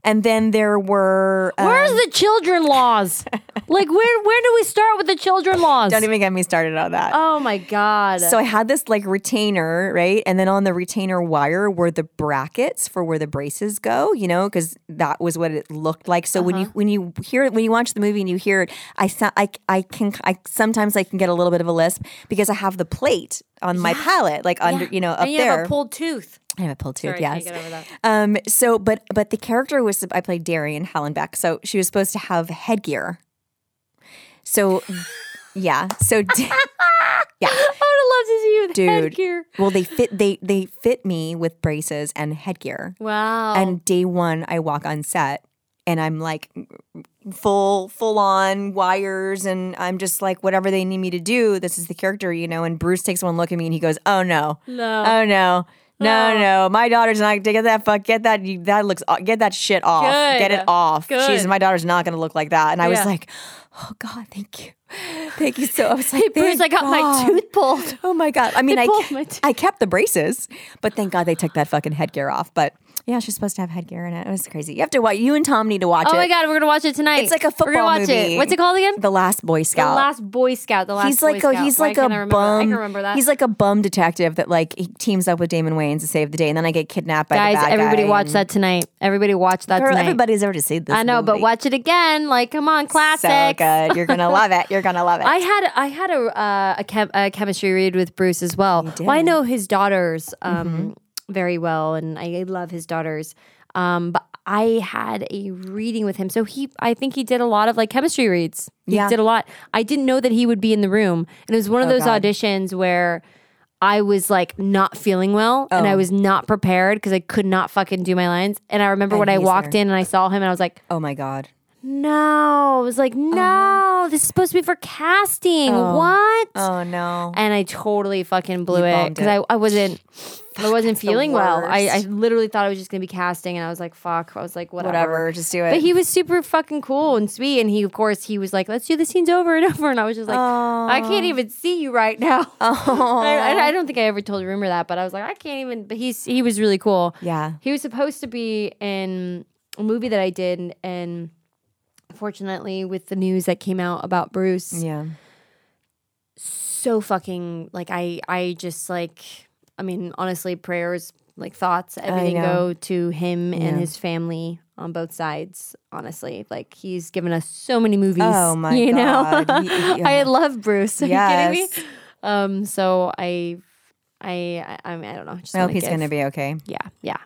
and then there were um, Where's the children laws? Like where where do we start with the children laws? Don't even get me started on that. oh my god. So I had this like retainer, right? And then on the retainer wire were the brackets for where the braces go, you know, because that was what it looked like. So when you when you hear it, when you watch the movie and you hear it, I sa- I I can I sometimes I can get a little bit of a lisp because I have the plate on my palate, like under you know up and you there. have a pulled tooth. I have a pulled tooth, Sorry, yes. can't get over that. Um, so, but but the character was I played Darian Hallenbeck, so she was supposed to have headgear. So, yeah. So, d- yeah. I would have loved to see you with Dude. headgear. Well, they fit they they fit me with braces and headgear. Wow. And day one, I walk on set, and I'm like full full on wires, and I'm just like whatever they need me to do. This is the character, you know. And Bruce takes one look at me, and he goes, "Oh no, No. oh no." No, oh. no, my daughter's not. Get that fuck. Get that. You, that looks. Uh, get that shit off. Good. Get it off. She's Good. my daughter's not going to look like that. And I was like, oh God, thank you, thank you. So I was like, Bruce, I "Thank got my tooth pulled. Oh my god! I mean, I pulled ke- my tooth. I kept the braces, but thank God they took that fucking headgear off. But yeah, she's supposed to have headgear in it. It was crazy. You have to watch. You and Tom need to watch it. Oh my god, we're gonna watch it tonight. It's like a We're football gonna watch movie. it. What's it called again? The Last Boy scout. The Scout. Last Boy Scout. The Last he's Boy like a Scout. he's Why like can't a I remember that? bum. I can remember that. He's like a bum detective that like he teams up with Damon Wayans to save the day, and then I get kidnapped by Guys, the bad everybody guy watch and- that tonight. Everybody watch that Girl, tonight. everybody's already seen this. I know, but movie. watch it again. Like, come on, classic. So good. You're gonna love it. You're gonna love it. I had I had a uh, a, chem- a chemistry read with Bruce as well. Well, I know his daughters um, Mm-hmm. Very well, and I love his daughters. Um, but I had a reading with him, so he I think he did a lot of like chemistry reads. He Yeah. did a lot. I didn't know that he would be in the room, and it was one of Oh, those God. auditions where. I was like not feeling well and I Oh. was not prepared because I could not fucking do my lines. And I remember when I walked there. in and I saw him and I was like, oh my god. No. I was like, uh-huh. no, this is supposed to be for casting. Oh. What? Oh no. and I totally fucking blew You it because. I, I wasn't I wasn't feeling well. I, I literally thought I was just gonna be casting, and I was like, "Fuck!" I was like, "Whatever." Whatever. Just do it. But he was super fucking cool and sweet, and he, of course, he was like, "Let's do the scenes over and over," and I was just like, "I can't even see you right now." I, I, I don't think I ever told Rumer that, but I was like, "I can't even." But he's he was really cool. Yeah. he was supposed to be in a movie that I did, and unfortunately, with the news that came out about Bruce, yeah. so fucking like I I just like I mean honestly prayers like thoughts everything go to him and his family on both sides honestly. Like he's given us so many movies Oh my you God. know He- I love Bruce are you kidding me? Um so I I I, I mean I don't know just I hope he's give- gonna be okay. yeah yeah.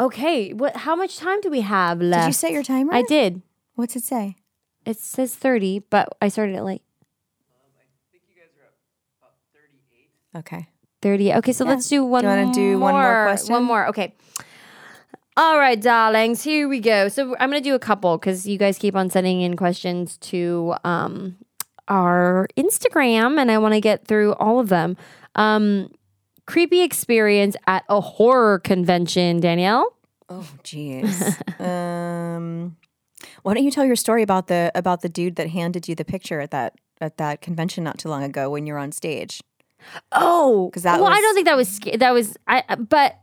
Okay what how much time do we have left Did you set your timer? I did What's it say? it says 30 but I started it late Okay. 30. Okay, so let's do one you wanna do one more question? One more. Okay. All right, darlings, here we go. So I'm going to do a couple because you guys keep on sending in questions to um, our Instagram, and I want to get through all of them. Um, creepy experience at a horror convention, Danielle. Oh, jeez. um, why don't you tell your story about the about the dude that handed you the picture at that at that convention not too long ago when you were on stage? Oh, because that well, I don't think that was that was I, but. but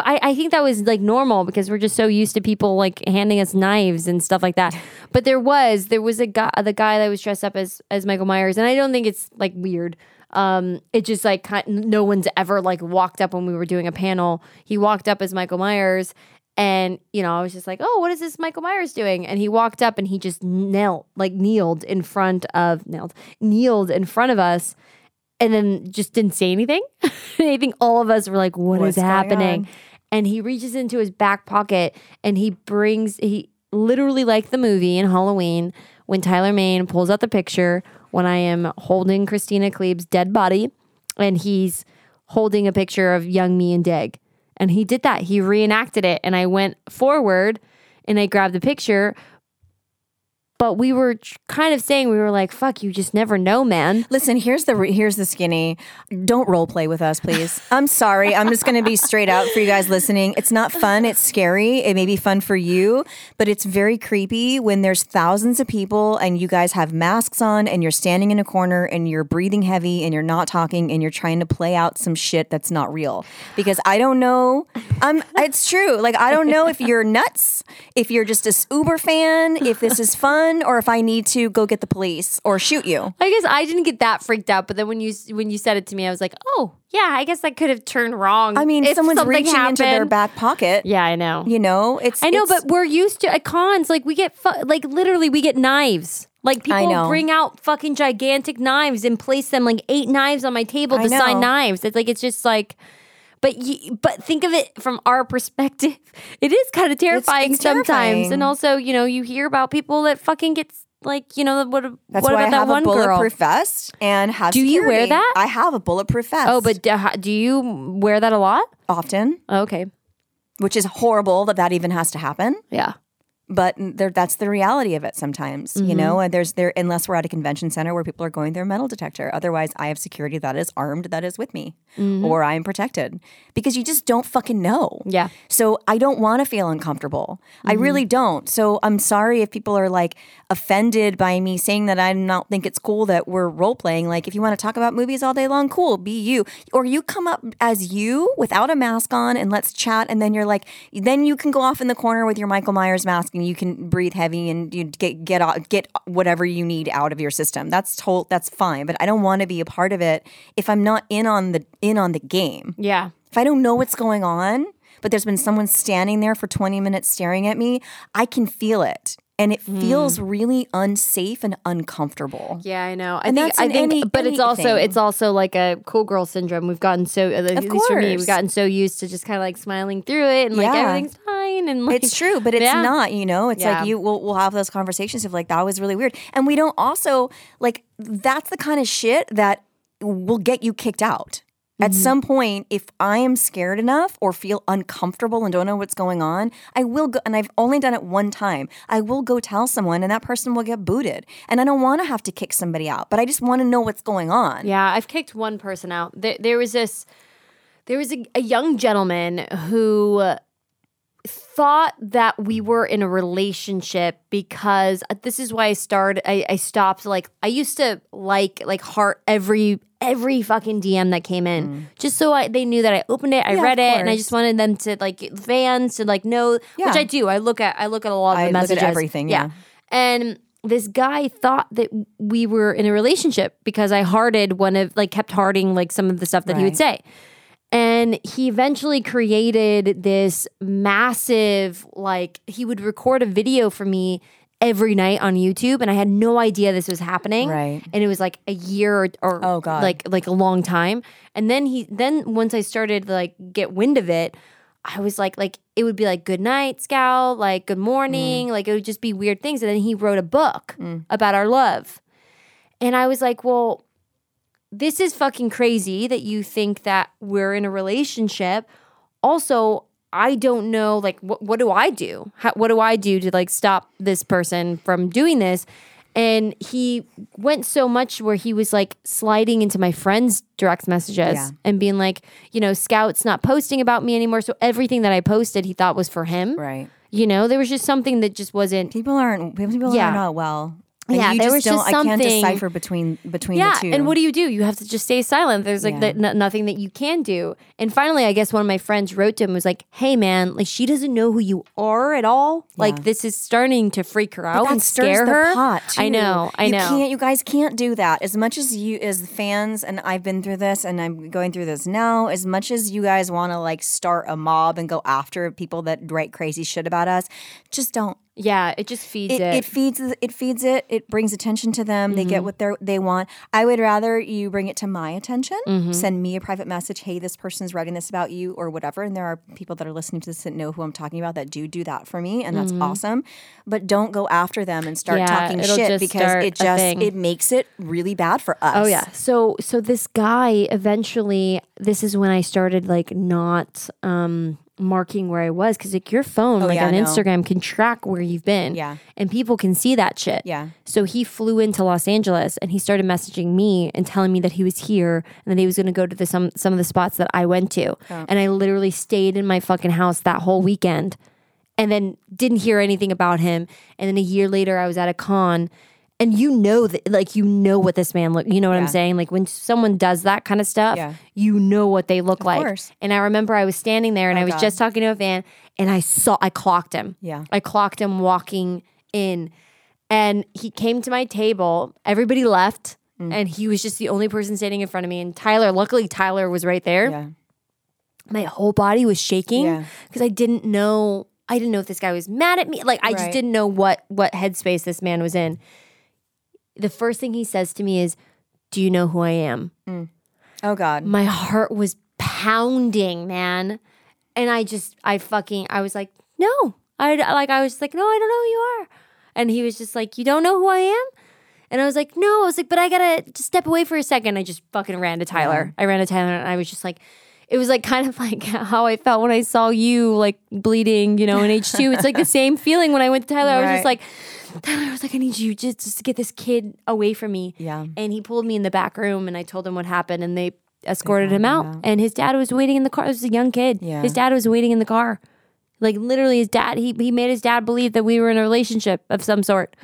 I, I think that was like normal because we're just so used to people like handing us knives and stuff like that. But there was there was a guy the guy that was dressed up as as Michael Myers, and I don't think it's like weird. Um, it just like kind, no one's ever like walked up when we were doing a panel. He walked up as Michael Myers, and you know I was just like, oh, what is this Michael Myers doing? And he walked up and he just knelt like kneeled in front of knelt kneeled in front of us and then just didn't say anything. I think all of us were like, "What is What's going happening? on? And he reaches into his back pocket and he brings, he literally like the movie in Halloween when Tyler Mane pulls out the picture when I am holding Kristina Klebe's dead body and he's holding a picture of young me and Daeg. And he did that. He reenacted it. And I went forward and I grabbed the picture. But we were kind of saying, we were like, fuck, you just never know, man. Listen, here's the re- here's the skinny. Don't role play with us, please. I'm sorry. I'm just to be straight out for you guys listening. It's not fun. It's scary. It may be fun for you, but it's very creepy when there's thousands of people and you guys have masks on and you're standing in a corner and you're breathing heavy and you're not talking and you're trying to play out some shit that's not real. Because I don't know. I'm. It's true. Like I don't know if you're nuts, if you're just a Uber fan, if this is fun. Run or if I need to go get the police or shoot you. I guess I didn't get that freaked out, but then when you when you said it to me, I was like, oh yeah, I guess that could have turned wrong. I mean, if someone's reaching into their back pocket. Yeah, I know. You know, it's I know, it's- but we're used to at cons. Like we get fu- like literally we get knives. Like people bring out fucking gigantic knives and place them like eight knives on my table to sign knives. It's like it's just like. But you, but think of it from our perspective. It is kind of terrifying it's sometimes, terrifying. and also you know you hear about people that fucking gets like you know what That's what why about I that have one a girl? bulletproof vest and have. Do you wear that? I have a bulletproof vest. Oh, but do you wear that a lot? often, Okay, which is horrible that that even has to happen. yeah. But there, that's the reality of it sometimes, you Mm-hmm. know. There's there unless we're at a convention center where people are going through a metal detector. Otherwise, I have security that is armed, that is with me, Mm-hmm. or I am protected because you just don't fucking know. Yeah. So I don't want to feel uncomfortable. I Mm-hmm. really don't. So I'm sorry if people are like offended by me saying that I don't think it's cool that we're role playing. Like if you want to talk about movies all day long, cool, be you. Or you come up as you without a mask on and let's chat. And then you're like, then you can go off in the corner with your Michael Myers mask and you can breathe heavy and you get get out- get whatever you need out of your system. That's told that's fine. But I don't want to be a part of it if I'm not in on the in on the game Yeah. if I don't know what's going on, but there's been someone standing there for 20 minutes staring at me, I can feel it. And it feels mm. really unsafe and uncomfortable. Yeah, I know. I And think, that's I in think, any- but it's also it's also like a cool girl syndrome. We've gotten so, at least for me, we've gotten so used to just kind of like smiling through it and like Yeah. everything's fine and like It's true, but it's Yeah. not, you know? It's Yeah. like you we'll, we'll have those conversations of like that was really weird. And we don't also like that's the kind of shit that will get you kicked out. At Mm-hmm. some point, if I am scared enough or feel uncomfortable and don't know what's going on, I will go, and I've only done it one time. I will go tell someone, and that person will get booted. And I don't want to have to kick somebody out, but I just want to know what's going on. Yeah, I've kicked one person out. There, there was this, there was a, a young gentleman who thought that we were in a relationship because uh, this is why I started. I, I stopped. Like I used to like like heart every every fucking DM that came in, just so I, they knew that I opened it, I Mm. Yeah, read it, and I just wanted them to like fans to like know, which I do. I look at I look at a lot of I the messages, everything, yeah. and this guy thought that we were in a relationship because I hearted one of like kept hearting like some of the stuff that he would say. And he eventually created this massive like he would record a video for me every night on YouTube and I had no idea this was happening. Right. And it was like a year or, or Oh, God. like like a long time. And then he then once I started to like get wind of it, I was like like it would be like good night, Scout, like good morning, mm. like it would just be weird things. And then he wrote a book mm. about our love. And I was like, well, this is fucking crazy that you think that we're in a relationship. Also, I don't know, like, what, what do I do? How, what do I do to like stop this person from doing this? And he went so much where he was like sliding into my friends' direct messages Yeah. and being like, you know, Scout's not posting about me anymore. So everything that I posted, he thought was for him. Right. You know, there was just something that just wasn't. People aren't people Yeah. are not well. And Yeah, there just was just I can't decipher between between Yeah, the two. and what do you do? You have to just stay silent. There's like Yeah. the, n- nothing that you can do. And finally, I guess one of my friends wrote to him was like, "Hey, man, like she doesn't know who you are at all. Like this is starting to freak her out and scare her." pot, I know, I you know. Can't, you guys can't do that. As much as you, as fans, and I've been through this, and I'm going through this now. As much as you guys want to like start a mob and go after people that write crazy shit about us, just don't. Yeah, it just feeds It, it. it feeds it feeds it. It brings attention to them. They Mm-hmm. get what they they want. I would rather you bring it to my attention. Mm-hmm. Send me a private message. Hey, this person's writing this about you or whatever. And there are people that are listening to this that know who I'm talking about that do do that for me, and that's awesome. But don't go after them and start Mm-hmm. Yeah, talking shit because it just it makes it really bad for us. Oh yeah. So so this guy eventually this is when I started like not um marking where I was cuz like your phone oh, like Oh, yeah, on Instagram can track where you've been. Yeah. And people can see that shit. Yeah. So he flew into Los Angeles and he started messaging me and telling me that he was here and that he was going to go to the some some of the spots that I went to. Oh. And I literally stayed in my fucking house that whole weekend and then didn't hear anything about him. And then a year later, I was at a con, and you know that, like, you know what this man look. You know what I'm saying? Like when someone does that kind of stuff, Yeah. you know what they look like. course. And I remember I was standing there, and Oh, I was God. just talking to a fan, and I saw, I clocked him. Yeah. I clocked him walking in. And he came to my table. Everybody left, Mm. and he was just the only person standing in front of me. And Tyler, luckily, Tyler was right there. Yeah. My whole body was shaking Yeah. because I didn't know. I didn't know if this guy was mad at me. Like I just didn't know what what headspace this man was in. The first thing he says to me is, "Do you know who I am?" Mm. Oh God. my heart was pounding, man. And I just, I fucking, I was like, no, I like, I was just like, no, I don't know who you are. And he was just like, you don't know who I am. And I was like, no. I was like, but I gotta just step away for a second. I just fucking ran to Tyler. I ran to Tyler, and I was just like, it was like kind of like how I felt when I saw you like bleeding, you know, in H two. It's like the same feeling when I went to Tyler. I was just like, Tyler, I was like, I need you just, just to get this kid away from me. Yeah. And he pulled me in the back room and I told him what happened and they escorted him out. And his dad was waiting in the car. This was a young kid. Yeah. His dad was waiting in the car. Like literally his dad, he, he made his dad believe that we were in a relationship of some sort.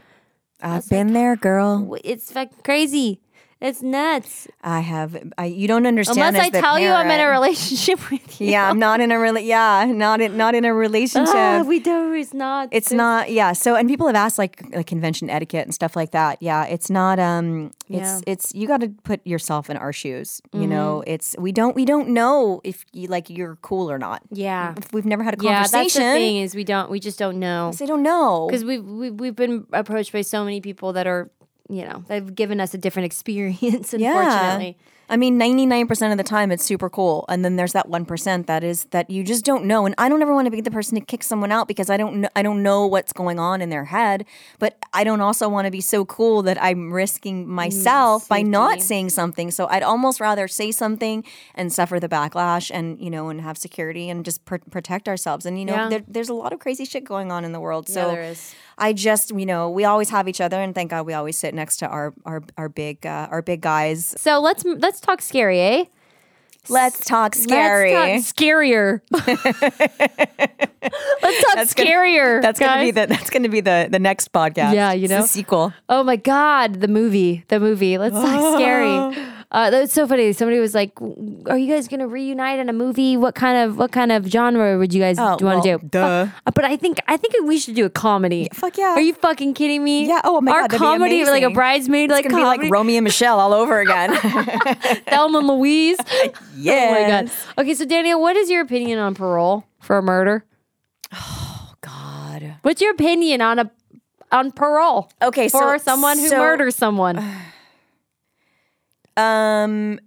I've been there, girl. It's fucking crazy. It's nuts. I have. I, you don't understand. Unless I tell you I'm in a relationship with you. Yeah, I'm not in a rela- Yeah, not in not in a relationship. Ah, we do. It's not. it's not. Yeah. So, and people have asked like like convention etiquette and stuff like that. Yeah, it's not. Um, it's Yeah. it's you got to put yourself in our shoes. You know, it's we don't we don't know if you like you're cool or not. Yeah. If we've never had a conversation. Yeah, that's the thing is we don't. We just don't know. I don't know. because we've, we've we've been approached by so many people that are you know they've given us a different experience unfortunately I mean, 99% of the time it's super cool. And then there's that 1% that is that you just don't know. And I don't ever want to be the person to kick someone out because I don't know, I don't know what's going on in their head, but I don't also want to be so cool that I'm risking myself by not saying something. So I'd almost rather say something and suffer the backlash and, you know, and have security and just pr- protect ourselves. And you know, Yeah. there, there's a lot of crazy shit going on in the world. So is. I just, you know, we always have each other and thank God we always sit next to our our our big uh, our big guys so let's let's talk scary eh Let's talk scary. let's talk scarier let's talk That's gonna- scarier That's gonna be the that's gonna be the the next podcast. Yeah, you know? sequel. oh my god the movie the movie let's talk scary uh, that's so funny. Somebody was like, "Are you guys gonna reunite in a movie? What kind of what kind of genre would you guys Oh, want to well, do?" duh. Uh, but I think I think we should do a comedy. fuck yeah. Are you fucking kidding me? Yeah. Oh my Our god. comedy, like a bridesmaid, It's like gonna comedy. be like Romy and Michele all over again. Thelma and Louise. Yeah. Oh my god. Okay, so Daniel, what is your opinion on parole for a murder? Oh God. What's your opinion on a on parole? Okay, so- for someone who so- murders someone. Um.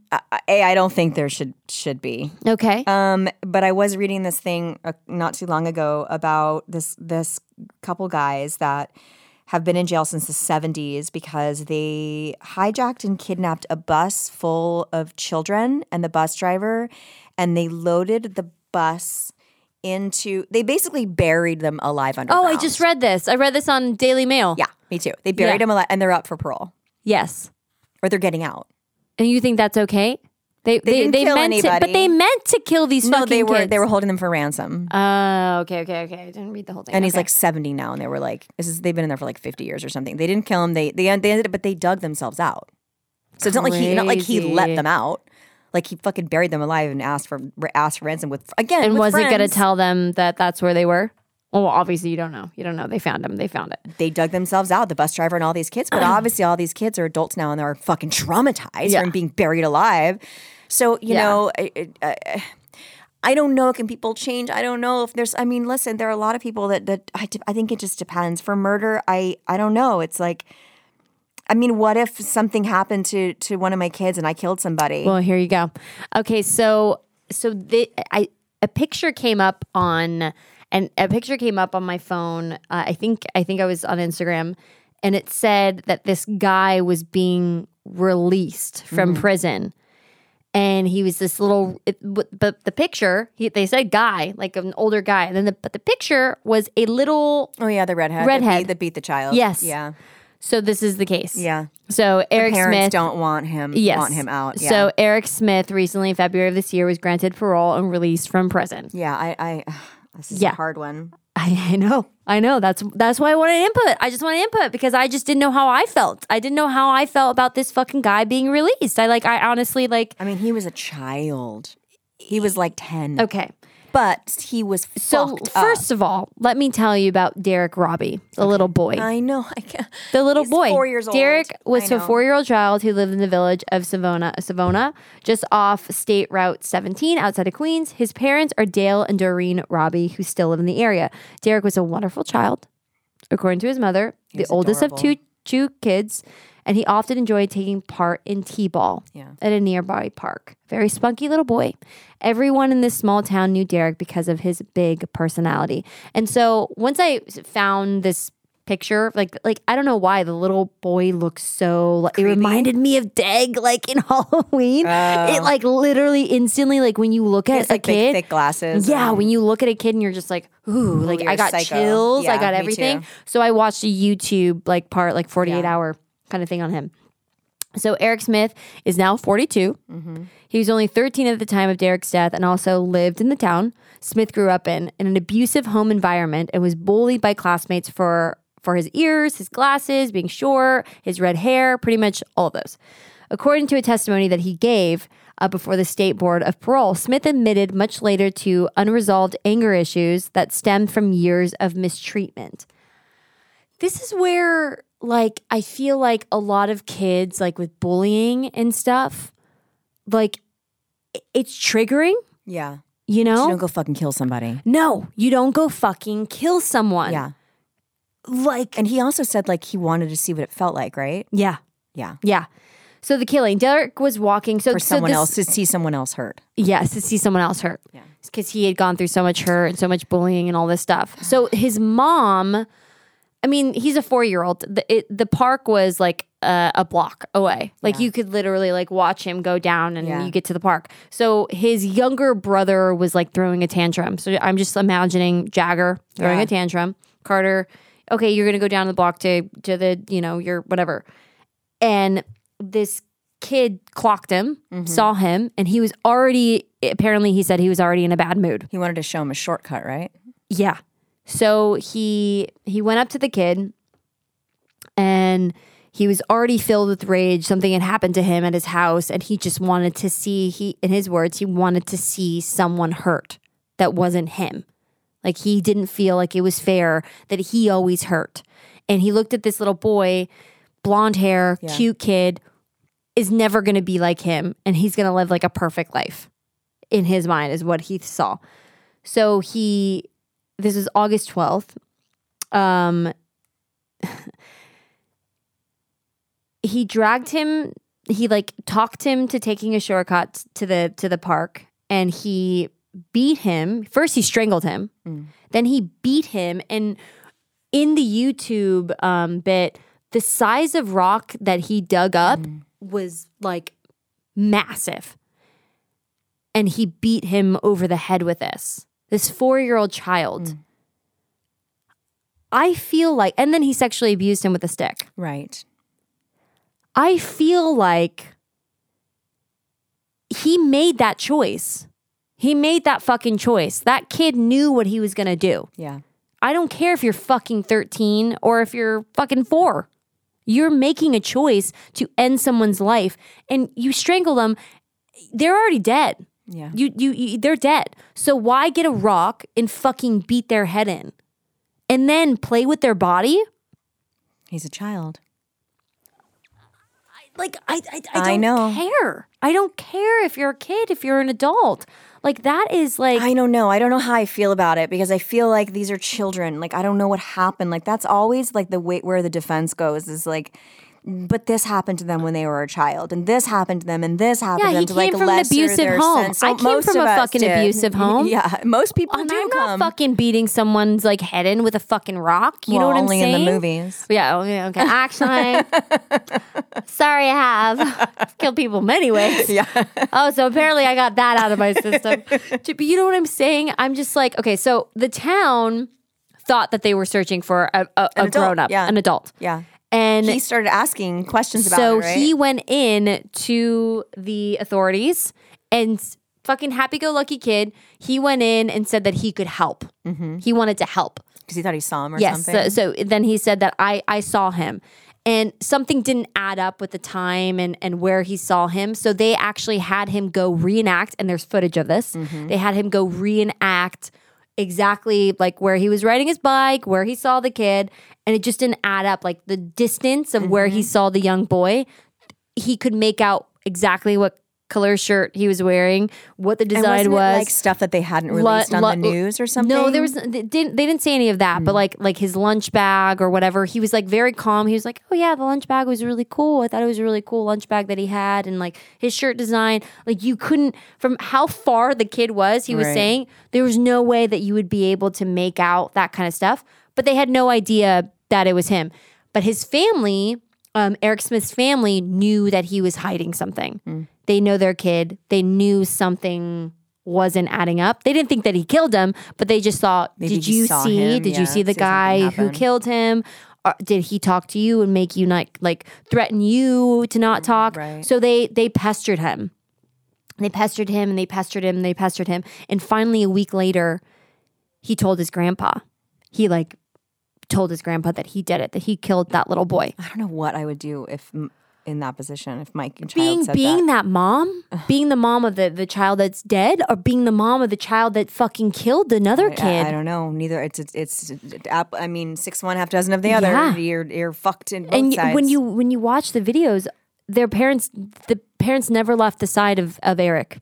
A. I don't think there should should be. Okay. Um. But I was reading this thing uh, not too long ago about this this couple guys that have been in jail since the 70s because they hijacked and kidnapped a bus full of children and the bus driver and they loaded the bus into they basically buried them alive under. oh. I just read this. I read this on Daily Mail. Yeah, me too. They buried Yeah. them alive and they're up for parole Yes. or they're getting out. And you think that's okay? They didn't kill meant to, but they meant to kill these No, fucking they were kids. they were holding them for ransom. Oh, okay, okay, okay. I didn't read the whole thing. and he's like 70 now and they were like this is they've been in there for like 50 years or something. They didn't kill him. They they, they ended up but they dug themselves out. So it's not like he not like he let them out. Like he fucking buried them alive and asked for asked for ransom with again and was he going to tell them that that's where they were? Well, obviously you don't know. You don't know. They found him. They found it. they dug themselves out, the bus driver and all these kids. But obviously, all these kids are adults now and they're fucking traumatized Yeah. from being buried alive. So, you Yeah. know, I, I, I don't know. Can people change? I don't know if there's, I mean, listen, there are a lot of people that, that I, I think it just depends. For murder, I, I don't know. It's like, I mean, what if something happened to, to one of my kids and I killed somebody? Well, here you go. Okay, so so the I a picture came up on and a picture came up on my phone. Uh, I think I think I was on Instagram, and it said that this guy was being released from prison. And he was this little, it, but but the picture, he, they said guy, like an older guy. And then the, but the picture was a little, oh, yeah, the redhead. that Redhead. beat- That beat, the child. Yes. Yeah. so this is the case. Yeah. So Eric Parents Smith. don't want him, Yes. want him out. Yeah. So Eric Smith recently in February of this year was granted parole and released from prison. yeah, I, I, this is Yeah. a hard one. I, I know. I know. That's that's why I wanted input. I just wanted input because I just didn't know how I felt. I didn't know how I felt about this fucking guy being released. I like I honestly like I mean, he was a child. He was like 10. okay. But he was So fucked up. first of all, let me tell you about Derrick Robie, the little boy. I know. I can't. The little He's boy. four years old. Derek was a four-year-old child who lived in the village of Savona, Savona, just off State Route 17 outside of Queens. His parents are Dale and Doreen Robbie, who still live in the area. Derek was a wonderful child, according to his mother, the was oldest of two two kids, and he often enjoyed taking part in t-ball Yeah. at a nearby park. Very spunky little boy. Everyone in this small town knew Derek because of his big personality. And so once I found this picture, like like I don't know why the little boy looks so like it reminded me of Daeg like in Halloween. It oh. like literally instantly like when you look at has a like big, kid thick glasses. yeah, and- when you look at a kid and you're just like, ooh, like I got psycho. chills, I got everything. So I watched a YouTube like part, like 48 Yeah. hour kind of thing on him. So Eric Smith is now 42. Mm-hmm. He was only 13 at the time of Derek's death and also lived in the town Smith grew up in, in an abusive home environment and was bullied by classmates for for his ears, his glasses, being short, his red hair, pretty much all of those. According to a testimony that he gave uh, before the State Board of Parole, Smith admitted much later to unresolved anger issues that stemmed from years of mistreatment. This is where, like, I feel like a lot of kids, like with bullying and stuff, like, it's triggering, yeah. you So know? don't go fucking kill somebody. no, you don't go fucking kill someone. Yeah. Like, And he also said like he wanted to see what it felt like, right? yeah, Yeah. yeah. So the killing, Derek was walking. So For so someone this- else to see someone else hurt. Yes, to see someone else hurt. Yeah. Because he had gone through so much hurt and so much bullying and all this stuff. So his mom, I mean, he's a four year old. The, it, the park was like uh, a block away. Like you could literally like watch him go down and Yeah. you get to the park. So his younger brother was like throwing a tantrum. So I'm just imagining Jagger throwing Yeah. a tantrum. Carter, okay, you're gonna go down the block to to the you know your whatever, and this kid clocked him, Mm-hmm. saw him, and he was already apparently he said he was already in a bad mood. He wanted to show him a shortcut, right? Yeah. So he he went up to the kid and he was already filled with rage. Something had happened to him at his house and he just wanted to see he in his words, he wanted to see someone hurt that wasn't him. Like he didn't feel like it was fair that he always hurt. And he looked at this little boy, blonde hair, Yeah. cute kid, is never going to be like him and he's going to live like a perfect life in his mind is what he saw. So he this is August 12th. Um he dragged him he like talked him to taking a shortcut to the to the park and he beat him. First he strangled him. Then he beat him and in the YouTube um bit the size of rock that he dug up was like massive. And he beat him over the head with this. This 4-year-old child. Mm. I feel like and then he sexually abused him with a stick. Right. I feel like he made that choice. He made that fucking choice. That kid knew what he was going to do. Yeah. I don't care if you're fucking 13 or if you're fucking 4. You're making a choice to end someone's life and you strangle them. They're already dead. Yeah. You, you, you they're dead. So why get a rock and fucking beat their head in? And then play with their body? He's a child. like I I, I I don't know. care. I don't care if you're a kid, if you're an adult. Like that is like I don't know. I don't know how I feel about it because I feel like these are children. Like I don't know what happened. Like that's always like the way where the defense goes is like but this happened to them when they were a child, and this happened to them, and this happened Yeah, to them. he to like came from an abusive home. I came from a fucking did. abusive home. Yeah, most people and do I'm come. not fucking beating someone's like head in with a fucking rock. You know what I'm saying? only in the movies. Yeah, okay, okay. Actually, sorry, I have I've killed people many ways. Yeah. Oh, so apparently I got that out of my system. But you know what I'm saying? I'm just like, okay, so the town thought that they were searching for a, a, a grown up, yeah. an adult. Yeah. And He started asking questions about so it, right? he went in to the authorities and fucking happy go lucky kid. He went in and said that he could help. Mm-hmm. He wanted to help. because he thought he saw him or Yes. something. So, so then he said that I I saw him, and something didn't add up with the time and, and where he saw him. So they actually had him go reenact, and there's footage of this. Mm-hmm. They had him go reenact exactly like where he was riding his bike, where he saw the kid, and it just didn't add up. Like the distance of where he mm-hmm. saw the young boy, he could make out exactly what color shirt he was wearing, what the design it, like stuff that they hadn't released on the news or something. No, there was they didn't they didn't say any of that, but mm. like like his lunch bag or whatever. He was like very calm. He was like, "Oh yeah, the lunch bag was really cool. I thought it was a really cool lunch bag that he had and like his shirt design. Like you couldn't from how far the kid was, he was Right. saying, there was no way that you would be able to make out that kind of stuff. But they had no idea that it was him. But his family, um, Eric Smith's family knew that he was hiding something. Hmm. They know their kid. They knew something wasn't adding up. They didn't think that he killed him, but they just thought, Maybe did you see? him, did yeah, you see the see guy who killed him? Or did he talk to you and make you not like threaten you to not talk? Mm, right. So they they pestered him. They pestered him and they pestered him and they pestered him. And finally, a week later, he told his grandpa. He like told his grandpa that he did it, that he killed that little boy. I don't know what I would do if in that position if my child being being that. that, mom, being the mom of the, the child that's dead, or being the mom of the child that fucking killed another I- kid. I, I don't know. Neither. It's it's. it's I mean, six one, half dozen of the other. Yeah. You're you're fucked in both and sides. when you when you watch the videos, their parents, the parents never left the side of of Eric.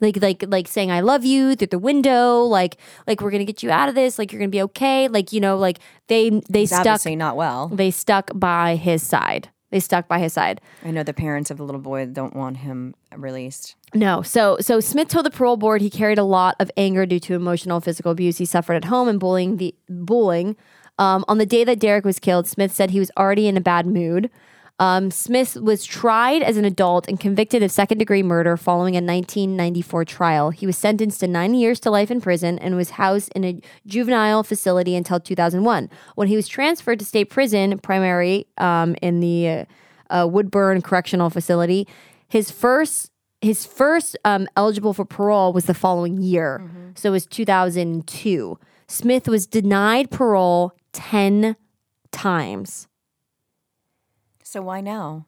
Like like like saying I love you through the window, like like we're gonna get you out of this, like you're gonna be okay, like you know, like they they He's stuck obviously not well. they stuck by his side. They stuck by his side. I know the parents of the little boy don't want him released. No. So so Smith told the parole board he carried a lot of anger due to emotional physical abuse he suffered at home and bullying the bullying. Um, on the day that Derrick was killed, Smith said he was already in a bad mood. Um, Smith was tried as an adult and convicted of second degree murder following a 1994 trial. He was sentenced to nine years to life in prison and was housed in a juvenile facility until 2001. When he was transferred to state prison, primary um, in the uh, uh, Woodbourne Correctional Facility, his first his first um, eligible for parole was the following year, so it was 2002. Smith was denied parole 10 times. So why now?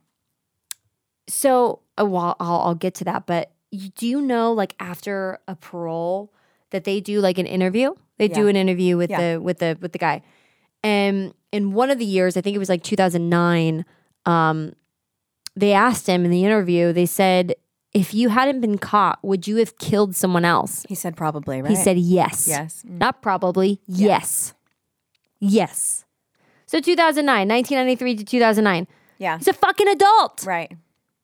So, uh, well, I'll, I'll get to that. But you, do you know, like after a parole, that they do like an interview? They do an interview with Yeah. the with the with the guy. And in one of the years, I think it was like 2009. Um, they asked him in the interview. They said, "If you hadn't been caught, would you have killed someone else?" He said probably, right? He said, "Yes." yes. Mm. Not probably. Yes. Yes. So 2009, 1993 to 2009. Yeah. He's a fucking adult. Right.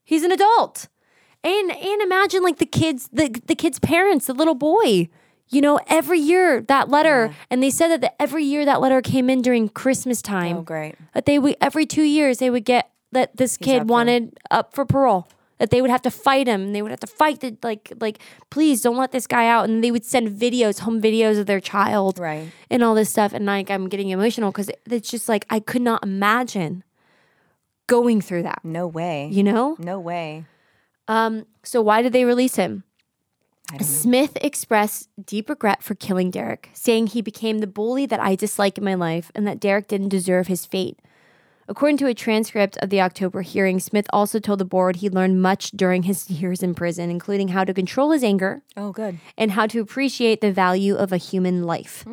He's an adult. And and imagine like the kids, the the kid's parents, the little boy. You know, every year that letter, and they said that the, every year that letter came in during Christmas time. Oh, great. That they would every two years they would get that this up kid for- wanted up for parole. That they would have to fight him. They would have to fight the like like please don't let this guy out. And they would send videos, home videos of their child, Right. and all this stuff. And like I'm getting emotional because it's just like I could not imagine going through that. No way. You know. No way. Um, so why did they release him? I don't know. Smith expressed deep regret for killing Derrick, saying he became the bully that I dislike in my life and that Derrick didn't deserve his fate. According to a transcript of the October hearing, Smith also told the board he learned much during his years in prison, including how to control his anger Oh, good. and how to appreciate the value of a human life.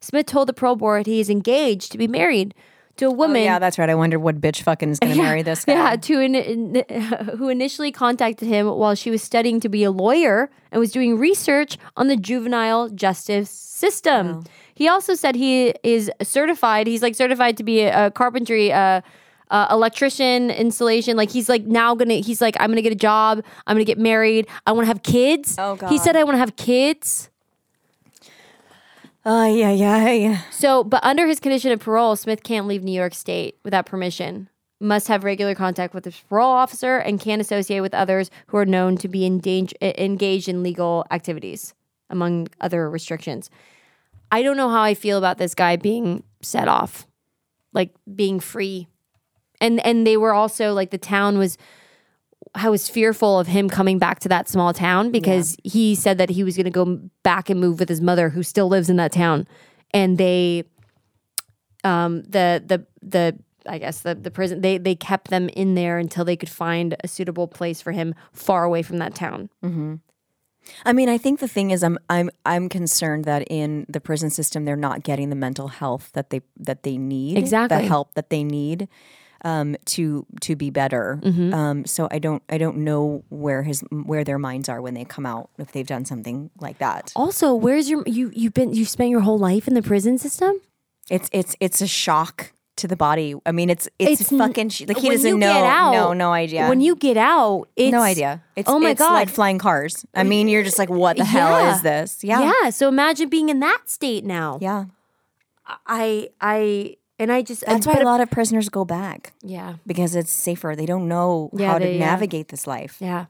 Smith told the parole board he is engaged to be married to a Oh, woman. yeah, that's right. I wondered what bitch fucking is going to marry this guy. Yeah, to in, in- who initially contacted him while she was studying to be a lawyer and was doing research on the juvenile justice system. He also said he is certified. He's like certified to be a, a carpentry. Uh, uh, electrician installation like he's like now gonna he's like i'm gonna get a job i'm gonna get married i want to have kids Oh, God. he said i want to have kids Yeah, yeah, yeah. So, but under his condition of parole, Smith can't leave New York State without permission. Must have regular contact with his parole officer and can't associate with others who are known to be in danger, engaged in legal activities, among other restrictions. I don't know how I feel about this guy being set off, like being free, and and they were also like the town was. I was fearful of him coming back to that small town because he said that he was going to go back and move with his mother, who still lives in that town, and they, um, the the the I guess the the prison they they kept them in there until they could find a suitable place for him far away from that town. I mean, I think the thing is, I'm I'm I'm concerned that in the prison system, they're not getting the mental health that they that they need, Exactly. the help that they need um, to to be better. Mm-hmm. Um, so I don't I don't know where his where their minds are when they come out if they've done something like that. Also, where's your you you've been you've spent your whole life in the prison system? It's it's it's a shock to the body. I mean, it's it's, It's fucking sh- like he doesn't know. out- no, no idea. When you get out, it's no idea. It's oh my it's god, like flying cars. I mean, you're just like, what the hell Yeah. is this? Yeah, yeah. So imagine being in that state now. yeah. I I and I just That's why a lot of prisoners go back. yeah because it's safer. They don't know Yeah, how to they, uh, navigate this life. yeah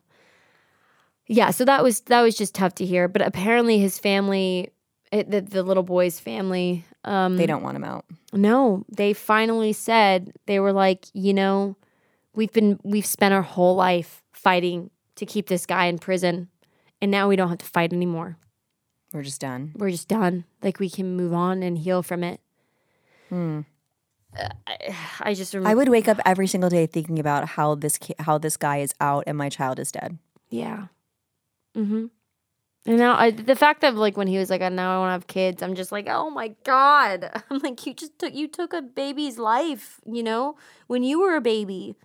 yeah. So that was that was just tough to hear. But apparently his family, it, the the little boy's family, um, They don't want him out. No, they finally said they were like, you know, we've been we've spent our whole life fighting to keep this guy in prison, and now we don't have to fight anymore. We're just done. We're just done. Like we can move on and heal from it. Uh, I, I just remember. I would wake up every single day thinking about how this ki- how this guy is out and my child is dead. yeah. Mm-hmm. And now I, the fact that like when he was like, oh, now I want to have kids, I'm just like, oh my god. I'm like, you just took you took a baby's life, you know, when you were a baby,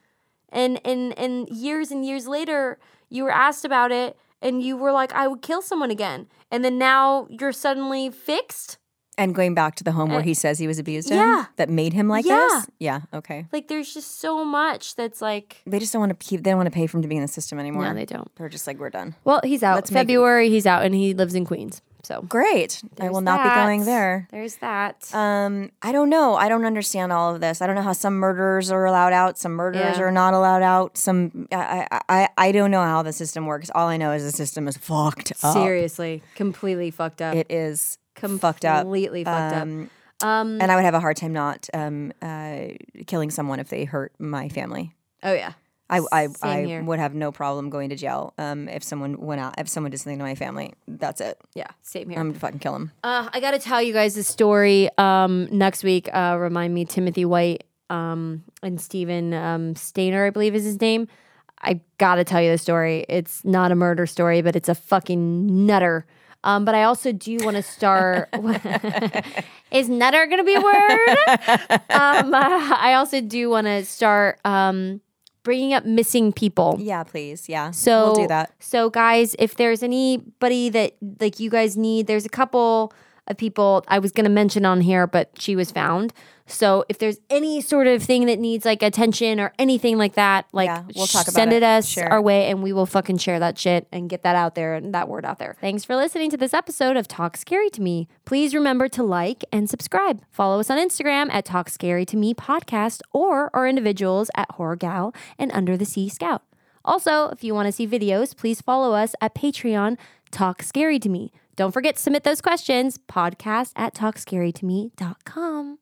and and and years and years later, you were asked about it, and you were like, I would kill someone again, and then now you're suddenly fixed. And going back to the home where Uh, he says he was abused in, yeah. that made him like Yeah. this. Yeah. Okay. Like there's just so much that's like, They just don't want to keep. They don't want to pay for him to be in the system anymore. no, they don't. They're just like we're done. Well, he's out. Let's make- February, he's out, and he lives in Queens. So Great. I will not be going there. There's that. Um, I don't know. I don't understand all of this. I don't know how some murderers are allowed out, some murderers Yeah. are not allowed out. Some I, I I I don't know how the system works. All I know is the system is fucked up. Seriously, completely fucked up. It is fucked up. Completely fucked up. Um, Um, and I would have a hard time not um, uh, killing someone if they hurt my family. oh yeah, I I, I would have no problem going to jail um, if someone went out. If someone did something to my family, that's it. yeah, same here. I'm gonna fucking kill him. uh, I got to tell you guys the story um, next week. Uh, remind me, Timothy White um, and Steven um, Stayner, I believe is his name. I got to tell you the story. It's not a murder story, but it's a fucking nutter. Um, but I also do want to start. is nutter going to be a word? um, I also do want to start um, bringing up missing people. Yeah, please. Yeah. So we'll do that. So guys, if there's anybody that like you guys need, there's a couple of people I was gonna mention on here, but she was found. So if there's any sort of thing that needs like attention or anything like that, like Yeah, we'll talk about send it. it us it. our way and we will fucking share that shit and get that out there and that word out there. Thanks for listening to this episode of Talk Scary to Me. Please remember to like and subscribe. Follow us on Instagram at Talk Scary to Me Podcast or our individuals at Horror Gal and Under the Sea Scout. Also, if you want to see videos, please follow us at Patreon, Talk Scary to Me. Don't forget to submit those questions, podcast at talkscarytome.com.